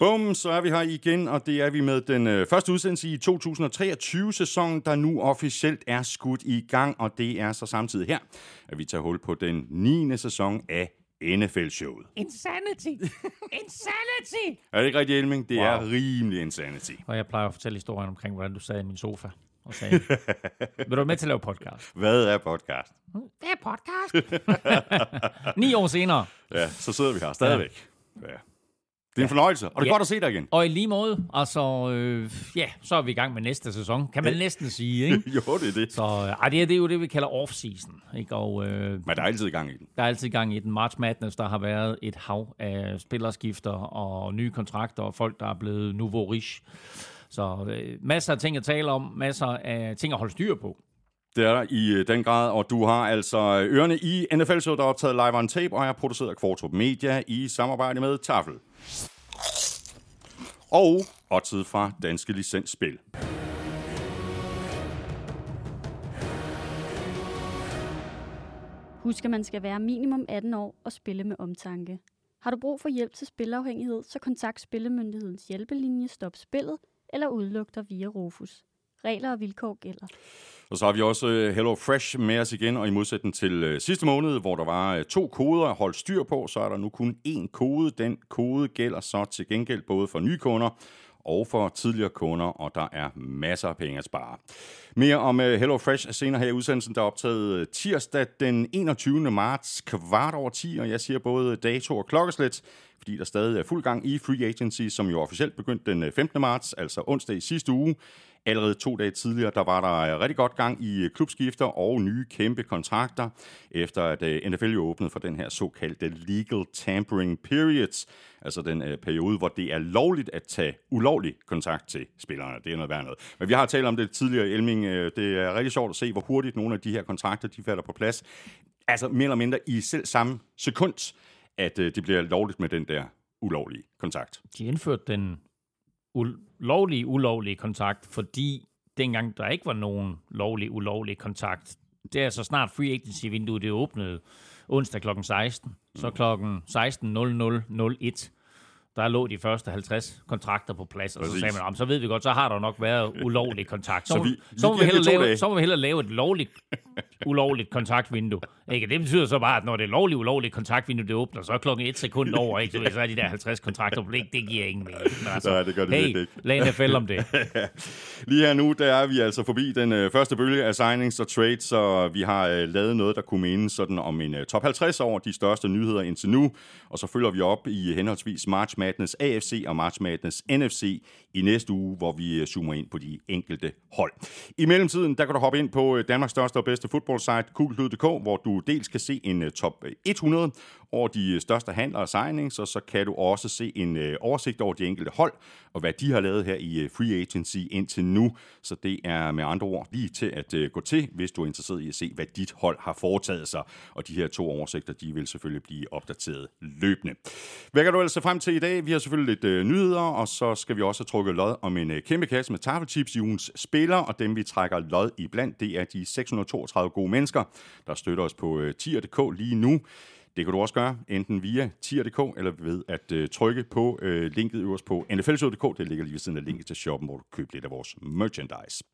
Bum, så er vi her igen, og det er vi med den øh, første udsendelse i 2023-sæsonen, der nu officielt er skudt i gang, og det er så samtidig her, at vi tager hul på den 9. sæson af NFL-showet. Insanity! Insanity! Er det ikke rigtigt, Elming? Det Wow. er rimelig insanity. Og jeg plejer at fortælle historien omkring, hvordan du sad i min sofa og sagde, vil du være med til at lave podcast? Hvad er podcast? Det er podcast. Ni år senere. Ja, så sidder vi her stadigvæk. Ja. Det er en fornøjelse, og det er Ja. godt at se dig igen. Og i lige måde, altså, øh, ja, så er vi i gang med næste sæson, kan man næsten sige, ikke? jo, det er det. Så øh, det, er, det er jo det, vi kalder off-season, ikke? Og øh, Men der er altid i gang i den. der er altid gang i den. March Madness, der har været et hav af spillerskifter og nye kontrakter og folk, der er blevet nouveau riche. Så øh, masser af ting at tale om, masser af ting at holde styr på. Det er der i øh, den grad, og du har altså ørerne i NFL Show, der er optaget live on tape, og er produceret af Kvartrup Media i samarbejde med Tafel. Og oddset fra Danske Licensspil. Husk, at man skal være minimum 18 år og spille med omtanke. Har du brug for hjælp til spilafhængighed, så kontakt Spillemyndighedens hjælpelinje Stop Spillet eller udluk dig via Rufus. Regler og vilkår gælder. Og så har vi også øh, Hello Fresh med os igen, og i modsætning til øh, sidste måned, hvor der var øh, to koder at holde styr på, så er der nu kun én kode. Den kode gælder så til gengæld både for nye kunder og for tidligere kunder, og der er masser af penge at spare. Mere om Hello Fresh senere her i udsendelsen, der er optaget tirsdag den 21. marts, kvart over 10, og jeg siger både dato og klokkeslæt, fordi der stadig er fuld gang i Free Agency, som jo officielt begyndte den 15. marts, altså onsdag i sidste uge. Allerede to dage tidligere, der var der øh, rigtig godt gang i øh, klubskifter og nye kæmpe kontrakter, efter at øh, NFL jo åbnede for den her såkaldte legal tampering periods, altså den øh, periode, hvor det er lovligt at tage ulovlig kontakt til spillerne. Det er noget værd noget. Men vi har talt om det tidligere, Elming. Øh, Det er rigtig sjovt at se, hvor hurtigt nogle af de her kontrakter, de falder på plads. Altså mere eller mindre i selv samme sekund, at øh, det bliver lovligt med den der ulovlige kontakt. De indførte den ulovlige, ulovlige kontakt, fordi dengang der ikke var nogen lovlig, ulovlig kontakt, det er så snart free agency-vinduet det åbnede onsdag kl. 16, så kl. 16.00.01, der lå de første 50 kontrakter på plads, og så Præcis. sagde man, "Om, så ved vi godt, så har der nok været ulovlig kontakt. Så, Så vi- så, må vi hellere lave, dage. så må vi hellere lave et lovligt, ulovligt kontaktvindue. Ikke? Det betyder så bare, at når det lovligt, ulovligt kontaktvindue, det åbner, så er klokken et sekund over, ikke? Så, så er de der 50 kontrakter på det, det giver ingen mening. Men altså, Nej, det gør det hey, ikke. lad NFL om det. Lige her nu, der er vi altså forbi den øh, første bølge af signings og trades, så vi har øh, lavet noget, der kunne mene sådan om en øh, top 50 over de største nyheder indtil nu, og så følger vi op i henholdsvis March Madness AFC og March Madness NFC i næste uge, hvor vi øh, zoomer ind på de enkelte hold. I mellemtiden, der kan du hoppe ind på øh, Danmarks største og bedste fodboldsite, kuglud.dk, hvor du dels kan se en øh, top 100 over de største handler og signings, og så kan du også se en oversigt over de enkelte hold, og hvad de har lavet her i Free Agency indtil nu. Så det er med andre ord lige til at gå til, hvis du er interesseret i at se, hvad dit hold har foretaget sig. Og de her to oversigter, de vil selvfølgelig blive opdateret løbende. Hvad kan du ellers se frem til i dag? Vi har selvfølgelig lidt øh, nyheder, og så skal vi også have trukket lod om en øh, kæmpe kasse med taffelchips i ugens spiller, og dem vi trækker lod i blandt, det er de 632 gode mennesker, der støtter os på øh, tier.dk lige nu. Det kan du også gøre, enten via tier.dk eller ved at øh, trykke på øh, linket øverst på nflshow.dk. Det ligger lige ved siden af linket til shoppen, hvor du køber lidt af vores merchandise.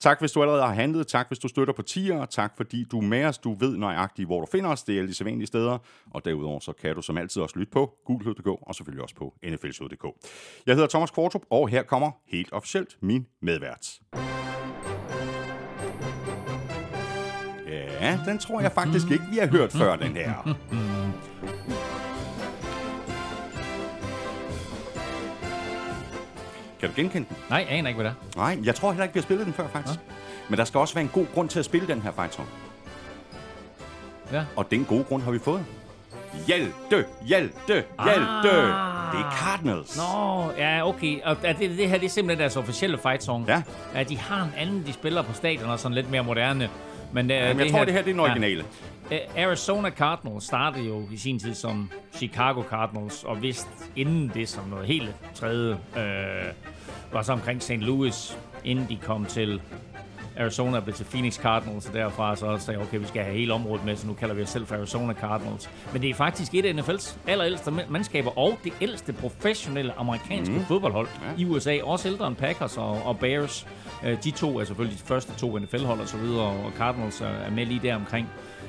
Tak, hvis du allerede har handlet. Tak, hvis du støtter på tier. Tak, fordi du er med os. Du ved nøjagtigt, hvor du finder os. Det er alle de sædvanlige steder. Og derudover så kan du som altid også lytte på google.dk og selvfølgelig også på nflshow.dk. Jeg hedder Thomas Kvartrup, og her kommer helt officielt min medvært. Ja, den tror jeg faktisk ikke, vi har hørt før, den her. Kan du genkende den? Nej, jeg aner ikke, hvad det er. Nej, jeg tror heller ikke, vi har spillet den før, faktisk. Men der skal også være en god grund til at spille den her song. Ja. Og den gode grund har vi fået. Hjalte, Hjalte, Hjalte. Ah. Det er Cardinals. Nå, ja, okay. Og er det, det her det er simpelthen deres officielle fight song. Ja. ja. de har en anden, de spiller på stadion, og sådan lidt mere moderne. Men, uh, Jamen, jeg tror, det her det er den originale. Ja. Arizona Cardinals startede jo i sin tid som Chicago Cardinals, og vist inden det som noget helt tredje, uh, var så omkring St. Louis, inden de kom til Arizona blev til Phoenix Cardinals, og derfra så sagde jeg, okay, vi skal have hele området med, så nu kalder vi os selv for Arizona Cardinals. Men det er faktisk et af NFL's allerældste mandskaber, og det ældste professionelle amerikanske mm. fodboldhold ja. i USA, også ældre end Packers og, og Bears. Øh, de to er selvfølgelig de første to NFL-hold og så videre, og Cardinals er med lige der omkring.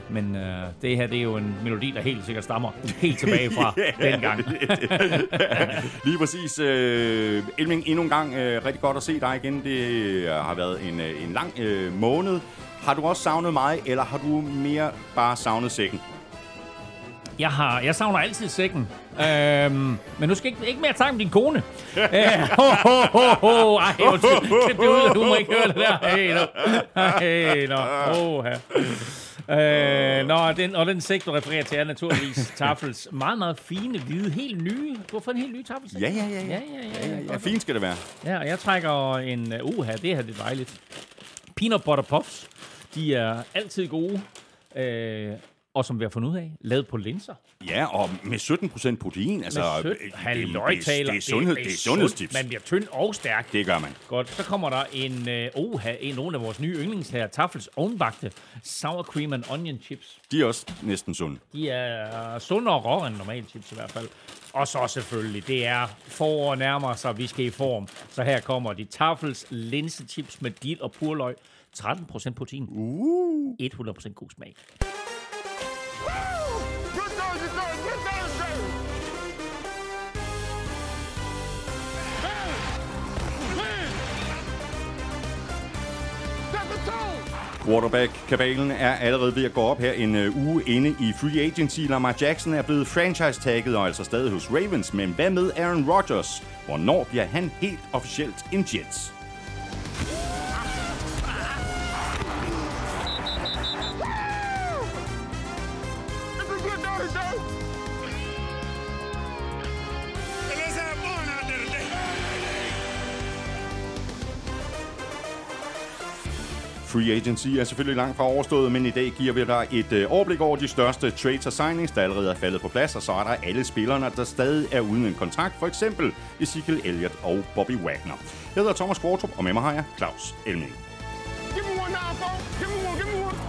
Men øh, det her, det er jo en melodi, der helt sikkert stammer helt tilbage fra den gang. Lige præcis. Øh, Elming, endnu en gang øh, rigtig godt at se dig igen. Det øh, har været en, øh, en lang øh, måned. Har du også savnet mig, eller har du mere bare savnet sækken? Jeg, har, jeg savner altid sækken. Øhm, men nu skal ikke, ikke mere takke om din kone. Æh, ho, ho, ho, ho. Ej, undskyld. Du, du må ikke høre det der. Hey, no. Hey, no. Oh, Øh, nå, den, og den sæk, du refererer til, er naturligvis Tafels meget, meget fine, hvide, helt nye. Hvorfor en helt ny Tafels? Ja, ja, ja. ja, ja, ja, ja, ja. Fint skal det være. Ja, og jeg trækker en uh, uha, det her det er dejligt. Peanut butter puffs. De er altid gode. Øh, og som vi har fundet ud af, lavet på linser. Ja, og med 17% protein. Altså, med sød, det, det, det, det, er sundhed, det, er sundhedstips. Man bliver tynd og stærk. Det gør man. Godt. Så kommer der en, uh, oh, en nogle af vores nye yndlings her, Tafels ovenbagte sour cream and onion chips. De er også næsten sunde. De er sundere og råere end normale chips i hvert fald. Og så selvfølgelig, det er forår nærmer sig, vi skal i form. Så her kommer de Tafels linsechips med dild og purløg. 13% protein. Uh. 100% god smag. Quarterback-kabalen er allerede ved at gå op her en øh, uge inde i free agency. Lamar Jackson er blevet franchise-tagget og altså stadig hos Ravens. Men hvad med Aaron Rodgers? Hvornår bliver han helt officielt en Jets? Free agency er selvfølgelig langt fra overstået, men i dag giver vi dig et øh, overblik over de største trades og signings, der allerede er faldet på plads, og så er der alle spillerne, der stadig er uden en kontrakt, for eksempel Ezekiel Elliott og Bobby Wagner. Jeg hedder Thomas Kvartrup, og med mig har jeg Claus Elming. Give me one now, Give me one, give me one.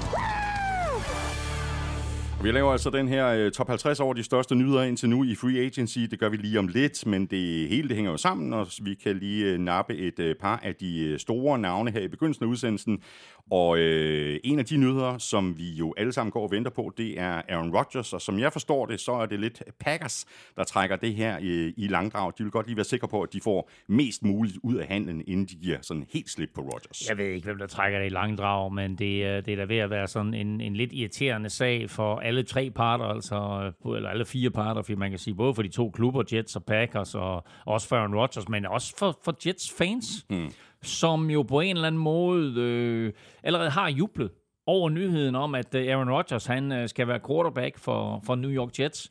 Vi laver altså den her uh, top 50 over de største nyheder indtil nu i Free Agency. Det gør vi lige om lidt, men det hele det hænger jo sammen, og vi kan lige uh, nappe et uh, par af de store navne her i begyndelsen af udsendelsen. Og øh, en af de nyheder, som vi jo alle sammen går og venter på, det er Aaron Rodgers. Og som jeg forstår det, så er det lidt Packers, der trækker det her i, i langdrag. De vil godt lige være sikre på, at de får mest muligt ud af handlen, inden de giver sådan helt slip på Rodgers. Jeg ved ikke, hvem der trækker det i langdrag, men det, det er da ved at være sådan en, en lidt irriterende sag for alle tre parter, altså, eller alle fire parter, for man kan sige, både for de to klubber, Jets og Packers, og også for Aaron Rodgers, men også for, for Jets fans. Mm som jo på en eller anden måde øh, allerede har jublet over nyheden om, at øh, Aaron Rodgers han øh, skal være quarterback for, for New York Jets.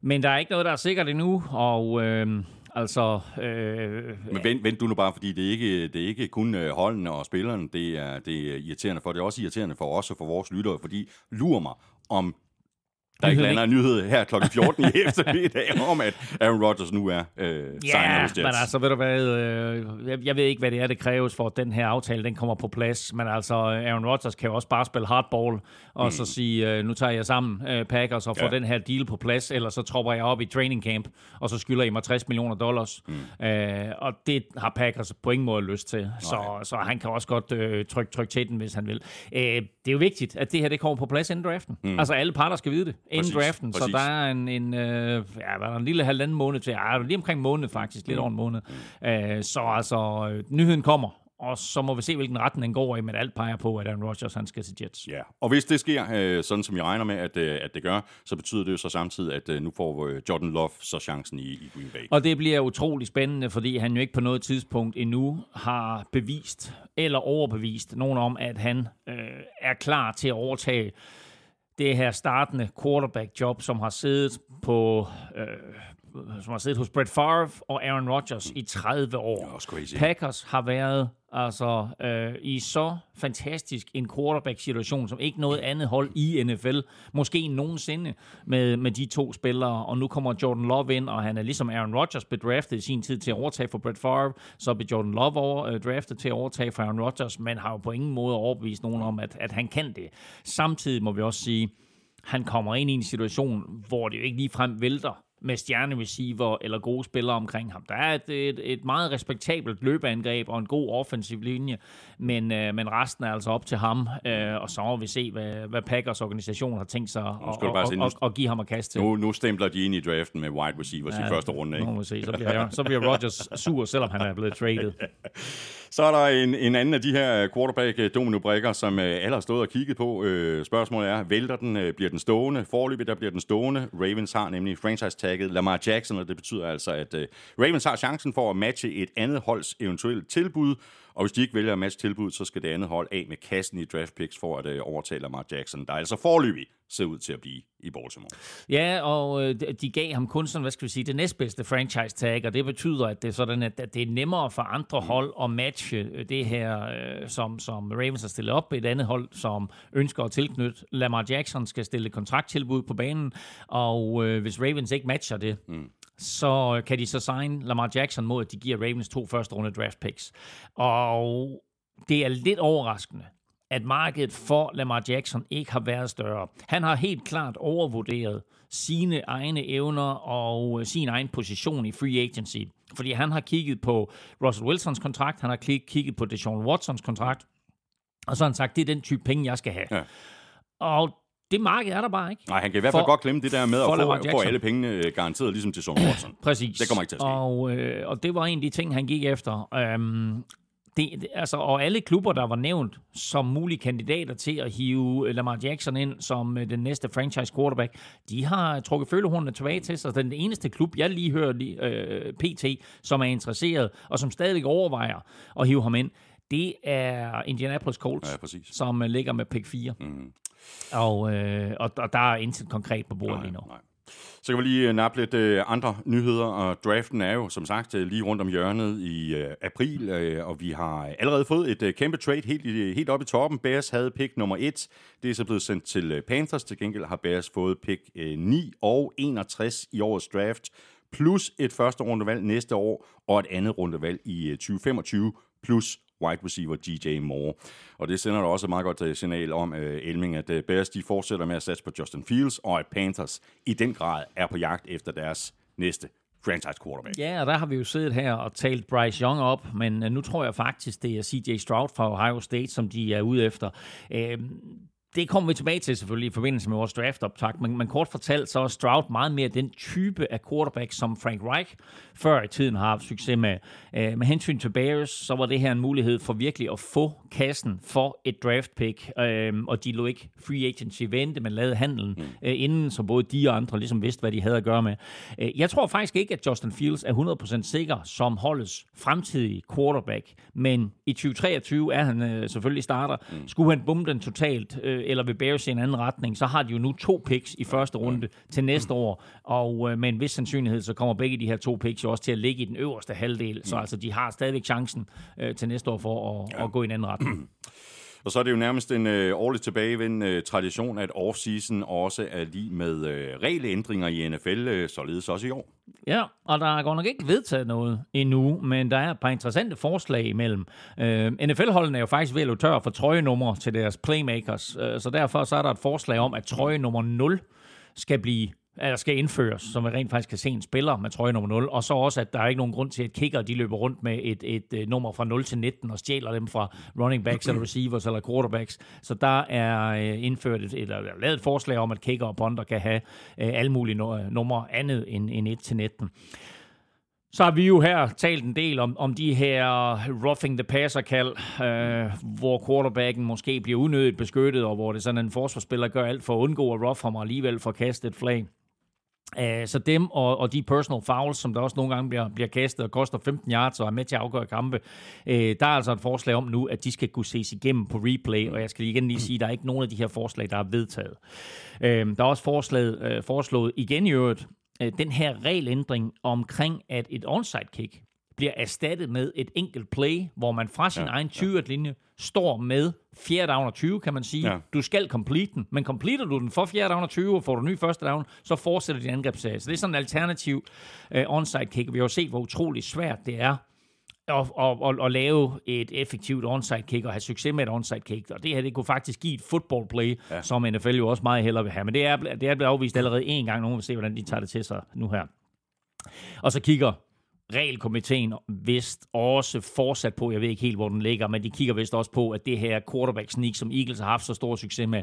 Men der er ikke noget, der er sikkert endnu, og... Øh, Altså, øh, Men vent, vent du nu bare, fordi det er ikke, det er ikke kun øh, holdene og spillerne, det er, det er irriterende for. Det er også irriterende for os og for vores lyttere, fordi lurer mig, om der ikke lander en nyhed her kl. 14 i eftermiddag om, at Aaron Rodgers nu er øh, ja, hos Jets. men altså, ved du hvad, øh, jeg, jeg ved ikke, hvad det er, det kræves for, at den her aftale, den kommer på plads, men altså, Aaron Rodgers kan jo også bare spille hardball, og mm. så sige, øh, nu tager jeg sammen øh, Packers og får ja. den her deal på plads, eller så tropper jeg op i training camp, og så skylder I mig 60 millioner dollars. Mm. Øh, og det har Packers på ingen måde lyst til, så, så han kan også godt øh, trykke, trykke til den, hvis han vil. Øh, det er jo vigtigt, at det her det kommer på plads inden draften. Mm. Altså, alle parter skal vide det inden draften, præcis. så der er en, en, øh, ja, der er en lille halvanden måned til. Ja, lige omkring måned faktisk, lidt mm. over en måned. Mm. Øh, så altså, øh, nyheden kommer, og så må vi se, hvilken retning den går i, men alt peger på, at Aaron Rodgers han skal til Jets. Ja, og hvis det sker, øh, sådan som jeg regner med, at, øh, at det gør, så betyder det jo så samtidig, at øh, nu får øh, Jordan Love så chancen i, i Green Bay. Og det bliver utrolig spændende, fordi han jo ikke på noget tidspunkt endnu har bevist eller overbevist nogen om, at han øh, er klar til at overtage det her startende quarterback-job, som har siddet på, øh, som har siddet hos Brett Favre og Aaron Rodgers i 30 år. Crazy. Packers har været altså øh, i så fantastisk en quarterback-situation, som ikke noget andet hold i NFL, måske nogensinde, med, med de to spillere. Og nu kommer Jordan Love ind, og han er ligesom Aaron Rodgers blev draftet i sin tid til at overtage for Brett Favre, så blev Jordan Love over, øh, draftet til at overtage for Aaron Rodgers, men har jo på ingen måde overbevist nogen om, at, at han kan det. Samtidig må vi også sige, han kommer ind i en situation, hvor det jo ikke ligefrem vælter med stjernereceiver eller gode spillere omkring ham. Der er et, et, et meget respektabelt løbeangreb og en god offensiv linje, men, øh, men resten er altså op til ham, øh, og så må vi se, hvad, hvad Packers organisation har tænkt sig at, at, at, at, at give ham at kaste til. Nu, nu stempler de ind i draften med wide receivers ja, i første runde. Ikke? Nu må vi se, så bliver, så bliver Rodgers sur, selvom han er blevet traded. Så er der en, en anden af de her quarterback domino som øh, alle har stået og kigget på. Øh, spørgsmålet er, vælter den, øh, bliver den stående? Forløbet, der bliver den stående. Ravens har nemlig quarterbacket Lamar Jackson, og det betyder altså, at øh, Ravens har chancen for at matche et andet holds eventuelle tilbud, og hvis de ikke vælger at matche tilbud, så skal det andet hold af med kassen i draft picks for at overtage Lamar Jackson, der er altså forløbig ser ud til at blive i Baltimore. Ja, og øh, de gav ham kun sådan, hvad skal vi sige, det næstbedste franchise tag, og det betyder, at det er sådan, at det er nemmere for andre mm. hold at matche øh, det her, øh, som, som Ravens har stillet op. Et andet hold, som ønsker at tilknytte Lamar Jackson, skal stille kontrakttilbud på banen, og øh, hvis Ravens ikke matcher det, mm så kan de så signe Lamar Jackson mod, at de giver Ravens to første runde draft picks. Og det er lidt overraskende, at markedet for Lamar Jackson ikke har været større. Han har helt klart overvurderet sine egne evner og øh, sin egen position i free agency. Fordi han har kigget på Russell Wilsons kontrakt, han har kigget på Deshaun Watsons kontrakt, og så har han sagt, det er den type penge, jeg skal have. Ja. Og det marked er der bare ikke. Nej, han kan i hvert fald for, godt glemme det der med at få, få alle pengene øh, garanteret, ligesom til Son Watson. Præcis. Det kommer ikke til at ske. Og, øh, og det var en af de ting, han gik efter. Øhm, det, altså, og alle klubber, der var nævnt som mulige kandidater til at hive Lamar Jackson ind som øh, den næste franchise quarterback, de har trukket følehornene tilbage til sig. Den eneste klub, jeg lige hører øh, PT, som er interesseret, og som stadig overvejer at hive ham ind, det er Indianapolis Colts, ja, som øh, ligger med pick 4. Mm. Og, øh, og, og der er intet konkret på bordet nej, lige nu. Nej. Så kan vi lige øh, nappe lidt øh, andre nyheder, og draften er jo som sagt øh, lige rundt om hjørnet i øh, april, øh, og vi har allerede fået et øh, kæmpe trade helt, helt op i toppen. Bears havde pick nummer 1, det er så blevet sendt til øh, Panthers, til gengæld har Bears fået pick øh, 9 og 61 i årets draft, plus et første rundevalg næste år, og et andet rundevalg i øh, 2025, plus wide receiver DJ Moore. Og det sender da også et meget godt øh, signal om, øh, Elming, at øh, Bears de fortsætter med at satse på Justin Fields, og at Panthers i den grad er på jagt efter deres næste franchise quarterback. Ja, og der har vi jo siddet her og talt Bryce Young op, men øh, nu tror jeg faktisk, det er CJ Stroud fra Ohio State, som de er ude efter. Øh, det kommer vi tilbage til selvfølgelig i forbindelse med vores draft-optag, men, men kort fortalt så er Stroud meget mere den type af quarterback, som Frank Reich før i tiden har haft succes med. Uh, med hensyn til Bears, så var det her en mulighed for virkelig at få kassen for et draft pick, uh, og de lå ikke free agency vente, men lavede handlen mm. uh, inden, så både de og andre ligesom vidste, hvad de havde at gøre med. Uh, jeg tror faktisk ikke, at Justin Fields er 100% sikker som holdets fremtidige quarterback, men i 2023 er han uh, selvfølgelig starter. Mm. Skulle han bumme den totalt, uh, eller vil Bears i en anden retning, så har de jo nu to picks i første runde til næste år, og øh, med en vis sandsynlighed, så kommer begge de her to picks jo også til at ligge i den øverste halvdel, så altså de har stadigvæk chancen øh, til næste år for at, at gå i en anden retning. Og så er det jo nærmest en øh, årligt tilbagevendende øh, tradition, at off-season også er lige med øh, regelændringer i NFL, øh, således også i år. Ja, og der er godt nok ikke vedtaget noget endnu, men der er et par interessante forslag imellem. Øh, NFL-holdene er jo faktisk ved at tør for trøjenummer til deres playmakers, øh, så derfor så er der et forslag om, at trøjenummer 0 skal blive eller skal indføres, så man rent faktisk kan se en spiller med trøje nummer 0, og så også, at der er ikke nogen grund til, at kicker de løber rundt med et, et, et nummer fra 0 til 19 og stjæler dem fra running backs eller receivers eller quarterbacks. Så der er øh, indført et, eller lavet et forslag om, at kicker og punter kan have øh, alle mulige øh, numre andet end, end 1 til 19. Så har vi jo her talt en del om, om de her roughing the passer kald, øh, hvor quarterbacken måske bliver unødigt beskyttet, og hvor det sådan en forsvarsspiller gør alt for at undgå at rough ham og alligevel få kastet et flag. Øh, så dem og, og de personal fouls, som der også nogle gange bliver, bliver kastet og koster 15 yards og er med til at afgøre kampe, øh, der er altså et forslag om nu, at de skal kunne ses igennem på replay, og jeg skal igen lige sige, at der er ikke nogen af de her forslag, der er vedtaget. Øh, der er også forslag, øh, foreslået igen i øvrigt, øh, den her regelændring omkring, at et onside kick bliver erstattet med et enkelt play, hvor man fra sin ja, egen 20-linje står med 4. down og 20, kan man sige. Ja. Du skal complete den, men completer du den for 4. down og 20, og får du ny første down, så fortsætter din angrebsserie. Så det er sådan en alternativ uh, onside kick. Vi har jo set, hvor utrolig svært det er at, at, at, at lave et effektivt onside kick og have succes med et onside kick. Og det her, det kunne faktisk give et football play, ja. som NFL jo også meget hellere vil have. Men det er, det er blevet afvist allerede en gang. Nogen vil se, hvordan de tager det til sig nu her. Og så kigger regelkomiteen vist også fortsat på, jeg ved ikke helt, hvor den ligger, men de kigger vist også på, at det her quarterback sneak, som Eagles har haft så stor succes med,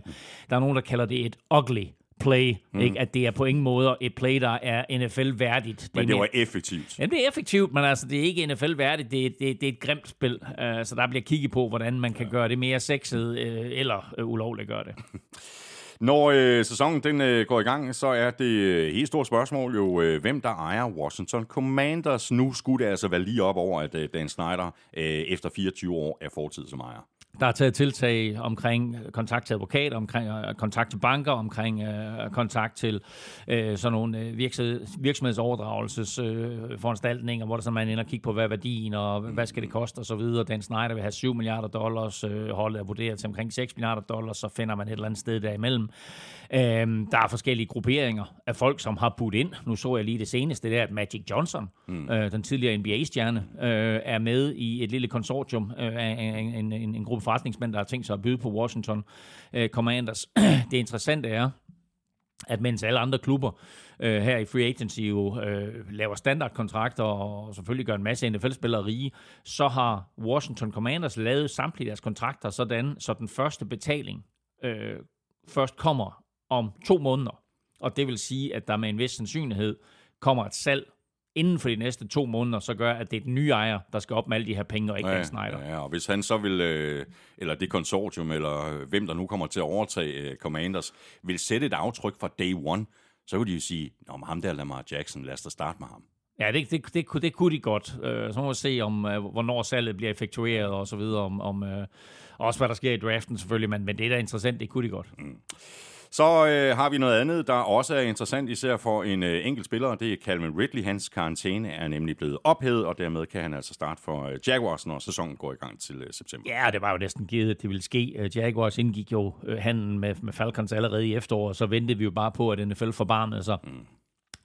der er nogen, der kalder det et ugly play. Mm. Ikke? At det er på ingen måde et play, der er NFL-værdigt. Det men det var mere... effektivt. Jamen, det er effektivt, men altså, det er ikke NFL-værdigt. Det, det, det er et grimt spil. Uh, så der bliver kigget på, hvordan man kan ja. gøre det mere sexet, uh, eller uh, ulovligt gøre det. Når øh, sæsonen den øh, går i gang, så er det øh, helt store spørgsmål jo, øh, hvem der ejer Washington Commanders. Nu skulle det altså være lige op over, at øh, Dan Snyder øh, efter 24 år er fortid som ejer. Der er taget tiltag omkring øh, kontakt til advokater, omkring øh, kontakt til banker, omkring øh, kontakt til øh, sådan nogle øh, uh, virksomhedsoverdragelses uh, foranstaltninger, hvor der så man ender og kigge på, hvad er værdien, og hvad skal det koste osv. Dan Snyder vil have 7 milliarder dollars, øh, holdet er vurderet til omkring 6 milliarder dollars, så finder man et eller andet sted derimellem. Uh, der er forskellige grupperinger af folk, som har budt ind. Nu så jeg lige det seneste, det er, at Magic Johnson, mm. uh, den tidligere NBA-stjerne, uh, er med i et lille konsortium uh, af en, en, en, en gruppe forretningsmænd, der har tænkt sig at byde på Washington uh, Commanders. det interessante er, at mens alle andre klubber uh, her i free agency jo uh, laver standardkontrakter og selvfølgelig gør en masse NFL-spillere rige, så har Washington Commanders lavet samtlige deres kontrakter sådan, så den første betaling uh, først kommer om to måneder. Og det vil sige, at der med en vis sandsynlighed kommer et salg inden for de næste to måneder, så gør, at det er den nye ejer, der skal op med alle de her penge, og ikke ja, Dan Snyder. Ja, og hvis han så vil, øh, eller det konsortium, eller hvem der nu kommer til at overtage øh, Commanders, vil sætte et aftryk fra day one, så vil de jo sige, Nå, men ham der Lamar Jackson, lad os da starte med ham. Ja, det, det, det, det, det kunne de godt. Øh, så må vi se, om hvornår salget bliver effektueret, og så videre, om, om også hvad der sker i draften selvfølgelig, men, men det er da interessant, det kunne de godt. Mm. Så øh, har vi noget andet, der også er interessant, især for en øh, enkelt spiller, det er Calvin Ridley. Hans karantæne er nemlig blevet ophævet, og dermed kan han altså starte for øh, Jaguars, når sæsonen går i gang til øh, september. Ja, det var jo næsten givet, at det ville ske. Øh, Jaguars indgik jo øh, handlen med, med Falcons allerede i efteråret, så ventede vi jo bare på, at NFL forbarmede sig. Mm.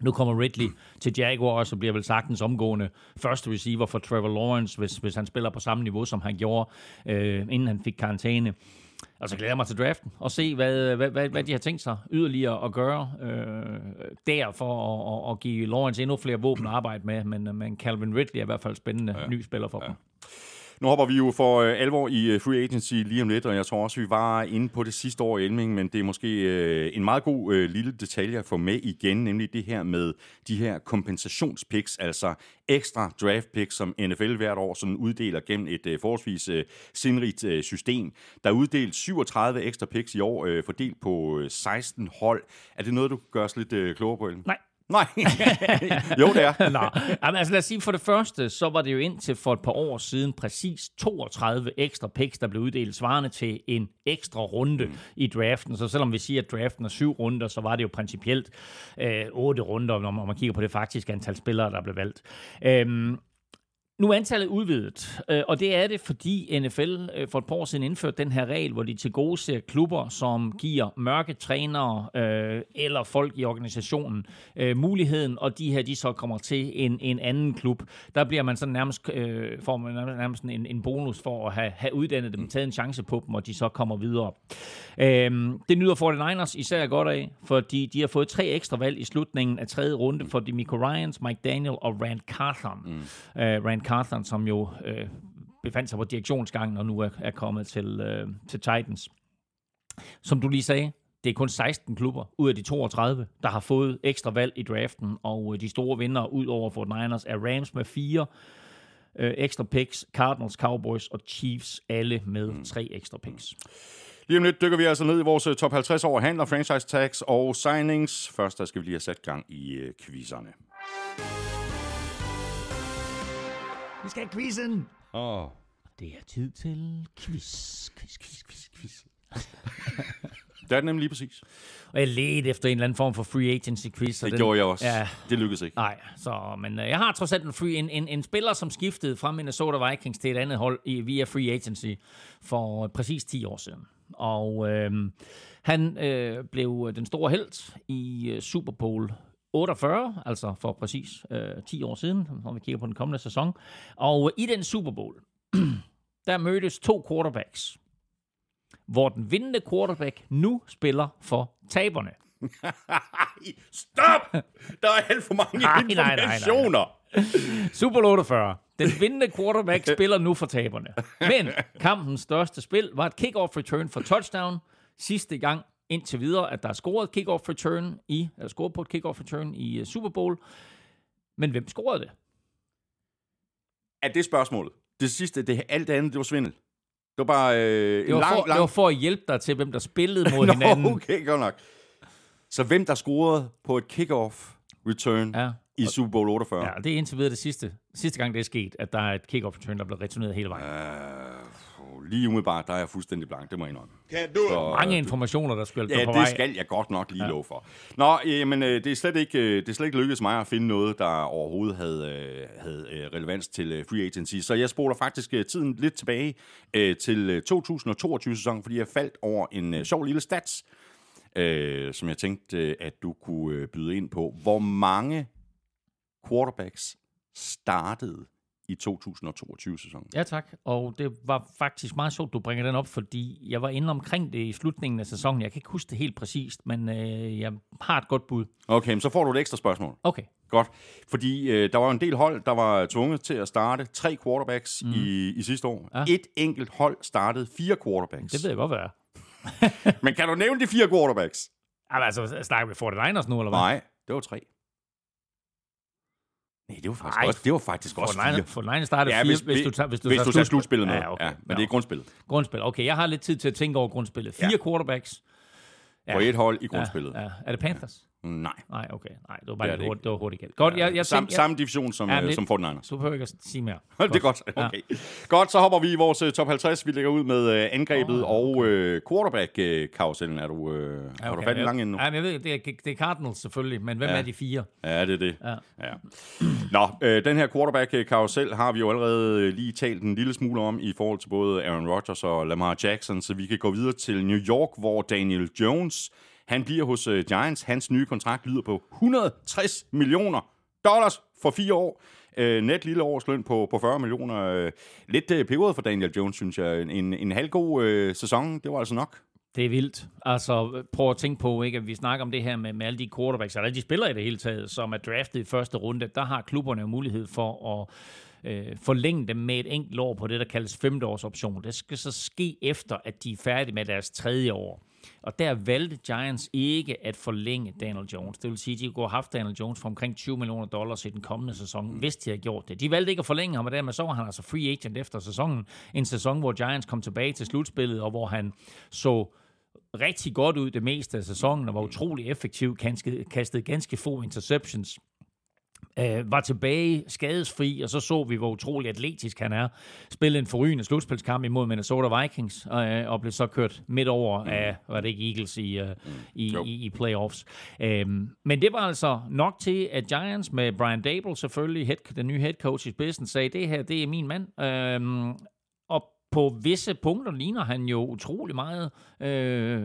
Nu kommer Ridley til Jaguars og bliver vel sagtens omgående første receiver for Trevor Lawrence, hvis, hvis han spiller på samme niveau, som han gjorde, øh, inden han fik karantæne. Og så glæder jeg mig til draften og se, hvad, hvad, hvad, hvad de har tænkt sig yderligere at gøre øh, der for at, at give Lawrence endnu flere våben at arbejde med. Men, men Calvin Ridley er i hvert fald spændende ja. ny spiller for ja. dem. Nu hopper vi jo for øh, alvor i øh, free agency lige om lidt, og jeg tror også, vi var inde på det sidste år i Elming, men det er måske øh, en meget god øh, lille detalje at få med igen, nemlig det her med de her kompensationspicks, altså ekstra draft picks, som NFL hvert år sådan uddeler gennem et øh, forholdsvis øh, sindrigt øh, system. Der er uddelt 37 ekstra picks i år, øh, fordelt på øh, 16 hold. Er det noget, du gør os lidt øh, klogere på? Nej. Nej, jo det er. Nå. Jamen, altså lad os sige, for det første, så var det jo indtil for et par år siden præcis 32 ekstra picks, der blev uddelt, svarende til en ekstra runde mm. i draften. Så selvom vi siger, at draften er syv runder, så var det jo principielt øh, otte runder, når man kigger på det faktiske antal spillere, der blev valgt. Øhm, nu er antallet udvidet, øh, og det er det, fordi NFL øh, for et par år siden indførte den her regel, hvor de til gode ser klubber, som giver mørke trænere øh, eller folk i organisationen øh, muligheden, og de her de så kommer til en, en anden klub. Der bliver man så nærmest, øh, får man nærmest en, en bonus for at have, have uddannet dem, taget en chance på dem, og de så kommer videre. Øh, det nyder 49ers især godt af, fordi de har fået tre ekstra valg i slutningen af tredje runde for Demico Ryans, Mike Daniel og Rand Carthon. Mm. Øh, Rand Carthon, som jo øh, befandt sig på direktionsgangen og nu er, er kommet til, øh, til Titans. Som du lige sagde, det er kun 16 klubber ud af de 32, der har fået ekstra valg i draften, og øh, de store vinder ud over Fort Niners er Rams med fire øh, ekstra picks, Cardinals, Cowboys og Chiefs alle med mm. tre ekstra picks. Lige om lidt dykker vi altså ned i vores øh, top 50 over handler, franchise tags og signings. Først der skal vi lige have sat gang i quizzerne. Vi skal have quizzen. Åh. Oh. Det er tid til quiz, quiz, quiz, quiz, quiz. Det er det nemlig lige præcis. Og jeg ledte efter en eller anden form for free agency quiz. Det den- gjorde jeg også. Ja, Det lykkedes ikke. Nej, så, men øh, jeg har trods alt en, free, en, en, en spiller, som skiftede fra Minnesota Vikings til et andet hold i, via free agency for præcis 10 år siden. Og øh, han øh, blev den store held i øh, Super Bowl 48, altså for præcis øh, 10 år siden, når vi kigger på den kommende sæson. Og i den Super Bowl, der mødtes to quarterbacks, hvor den vindende quarterback nu spiller for taberne. Stop! Der er alt for mange Nej, nej, nej, nej. informationer. Super Bowl 48. Den vindende quarterback spiller nu for taberne. Men kampens største spil var et kick-off return for touchdown. Sidste gang indtil videre, at der er scoret et kick-off return i, eller scoret på et kick-off return i uh, Super Bowl. Men hvem scorede det? Er det spørgsmålet? Det sidste, det, alt det andet, det var svindel. Det var bare øh, Det var, lang, for, lang... det var for at hjælpe dig til, hvem der spillede mod Nå, hinanden. okay, godt nok. Så hvem der scorede på et kick-off return Ja. i Super Bowl 48? Ja, det er indtil videre det sidste, sidste gang, det er sket, at der er et kick-off return, der bliver returneret hele vejen. Uh, lige umiddelbart, der er jeg fuldstændig blank, det må jeg indrømme. Do it. Så, Mange informationer, der skulle Ja, på det vej. skal jeg godt nok lige ja. love for. Nå, jamen, øh, det er slet ikke, øh, det er slet ikke lykkedes mig at finde noget, der overhovedet havde, øh, havde øh, relevans til øh, free agency. Så jeg spoler faktisk øh, tiden lidt tilbage øh, til øh, 2022-sæsonen, fordi jeg faldt over en øh, sjov lille stats, øh, som jeg tænkte, øh, at du kunne øh, byde ind på. Hvor mange quarterbacks startede i 2022-sæsonen? Ja, tak. Og det var faktisk meget sjovt, du bringer den op, fordi jeg var inde omkring det i slutningen af sæsonen. Jeg kan ikke huske det helt præcist, men øh, jeg har et godt bud. Okay, men så får du et ekstra spørgsmål. Okay. Godt, fordi øh, der var en del hold, der var tvunget til at starte tre quarterbacks mm. i, i sidste år. Ja. Et enkelt hold startede fire quarterbacks. Det ved jeg godt, hvad. Men kan du nævne de fire quarterbacks? Altså, snakker vi 49ers nu, eller hvad? Nej, det var tre. Nej, det var faktisk, Nej. også, det var faktisk også fire. 49ers, 49ers starter Ja, fire, hvis, hvis, du tager, hvis du hvis tager du tager slutspil. slutspillet med. Ja, okay. ja, men ja. det er grundspillet. Grundspil. Okay, jeg har lidt tid til at tænke over grundspillet. Fire Ja. quarterbacks. På et hold i grundspillet. Ja, ja. Er det Panthers? Nej. Nej, okay. Nej, det var bare Det det, hurtigt, det var hurtigt galt. Godt, jeg, jeg Sam, tænkte, jeg, samme division som, Ja, ja, lidt- som 49ers. så behøver jeg ikke at sige mere. det er godt. Okay. Godt, så hopper vi i vores uh, top 50. Vi lægger ud med uh, angrebet Åh, og uh, quarterback-karusellen. Er du, uh, ja, har du Okay, fat i jeg- lang ende nu? Ja, men jeg ved, det er, det er Cardinals selvfølgelig, men hvem Ja. er de fire? Ja, det er det. Ja. Ja. Nå, øh, den her quarterback-karusel har vi jo allerede øh, lige talt en lille smule om i forhold til både Aaron Rodgers og Lamar Jackson, så vi kan gå videre til New York, hvor Daniel Jones, han bliver hos øh, Giants. Hans nye kontrakt lyder på 160 millioner dollars for fire år. Øh, net lille årsløn på, på 40 millioner. Øh, lidt øh, peberet for Daniel Jones, synes jeg. En, en halvgod øh, sæson, det var altså nok. Det er vildt. Altså, prøv at tænke på, ikke, at vi snakker om det her med, med alle de quarterbacks, eller de spillere i det hele taget, som er draftet i første runde. Der har klubberne jo mulighed for at øh, forlænge dem med et enkelt år på det, der kaldes femteårsoption. Det skal så ske efter, at de er færdige med deres tredje år. Og der valgte Giants ikke at forlænge Daniel Jones. Det vil sige, at de kunne have haft Daniel Jones for omkring 20 millioner dollars i den kommende sæson, hvis de havde gjort det. De valgte ikke at forlænge ham, og dermed så var han altså free agent efter sæsonen. En sæson, hvor Giants kom tilbage til slutspillet, og hvor han så rigtig godt ud det meste af sæsonen, og var utrolig effektiv, kastede ganske få interceptions, øh, var tilbage skadesfri, og så så vi, hvor utrolig atletisk han er. Spillede en forrygende slutspilskamp imod Minnesota Vikings, øh, og blev så kørt midt over af, var det ikke Eagles i, øh, i, Jo. i, i playoffs. Øhm, men det var altså nok til, at Giants med Brian Dable selvfølgelig, head, den nye head coach i spidsen, sagde, det her, det er min mand. Øhm, og på visse punkter ligner han jo utrolig meget øh,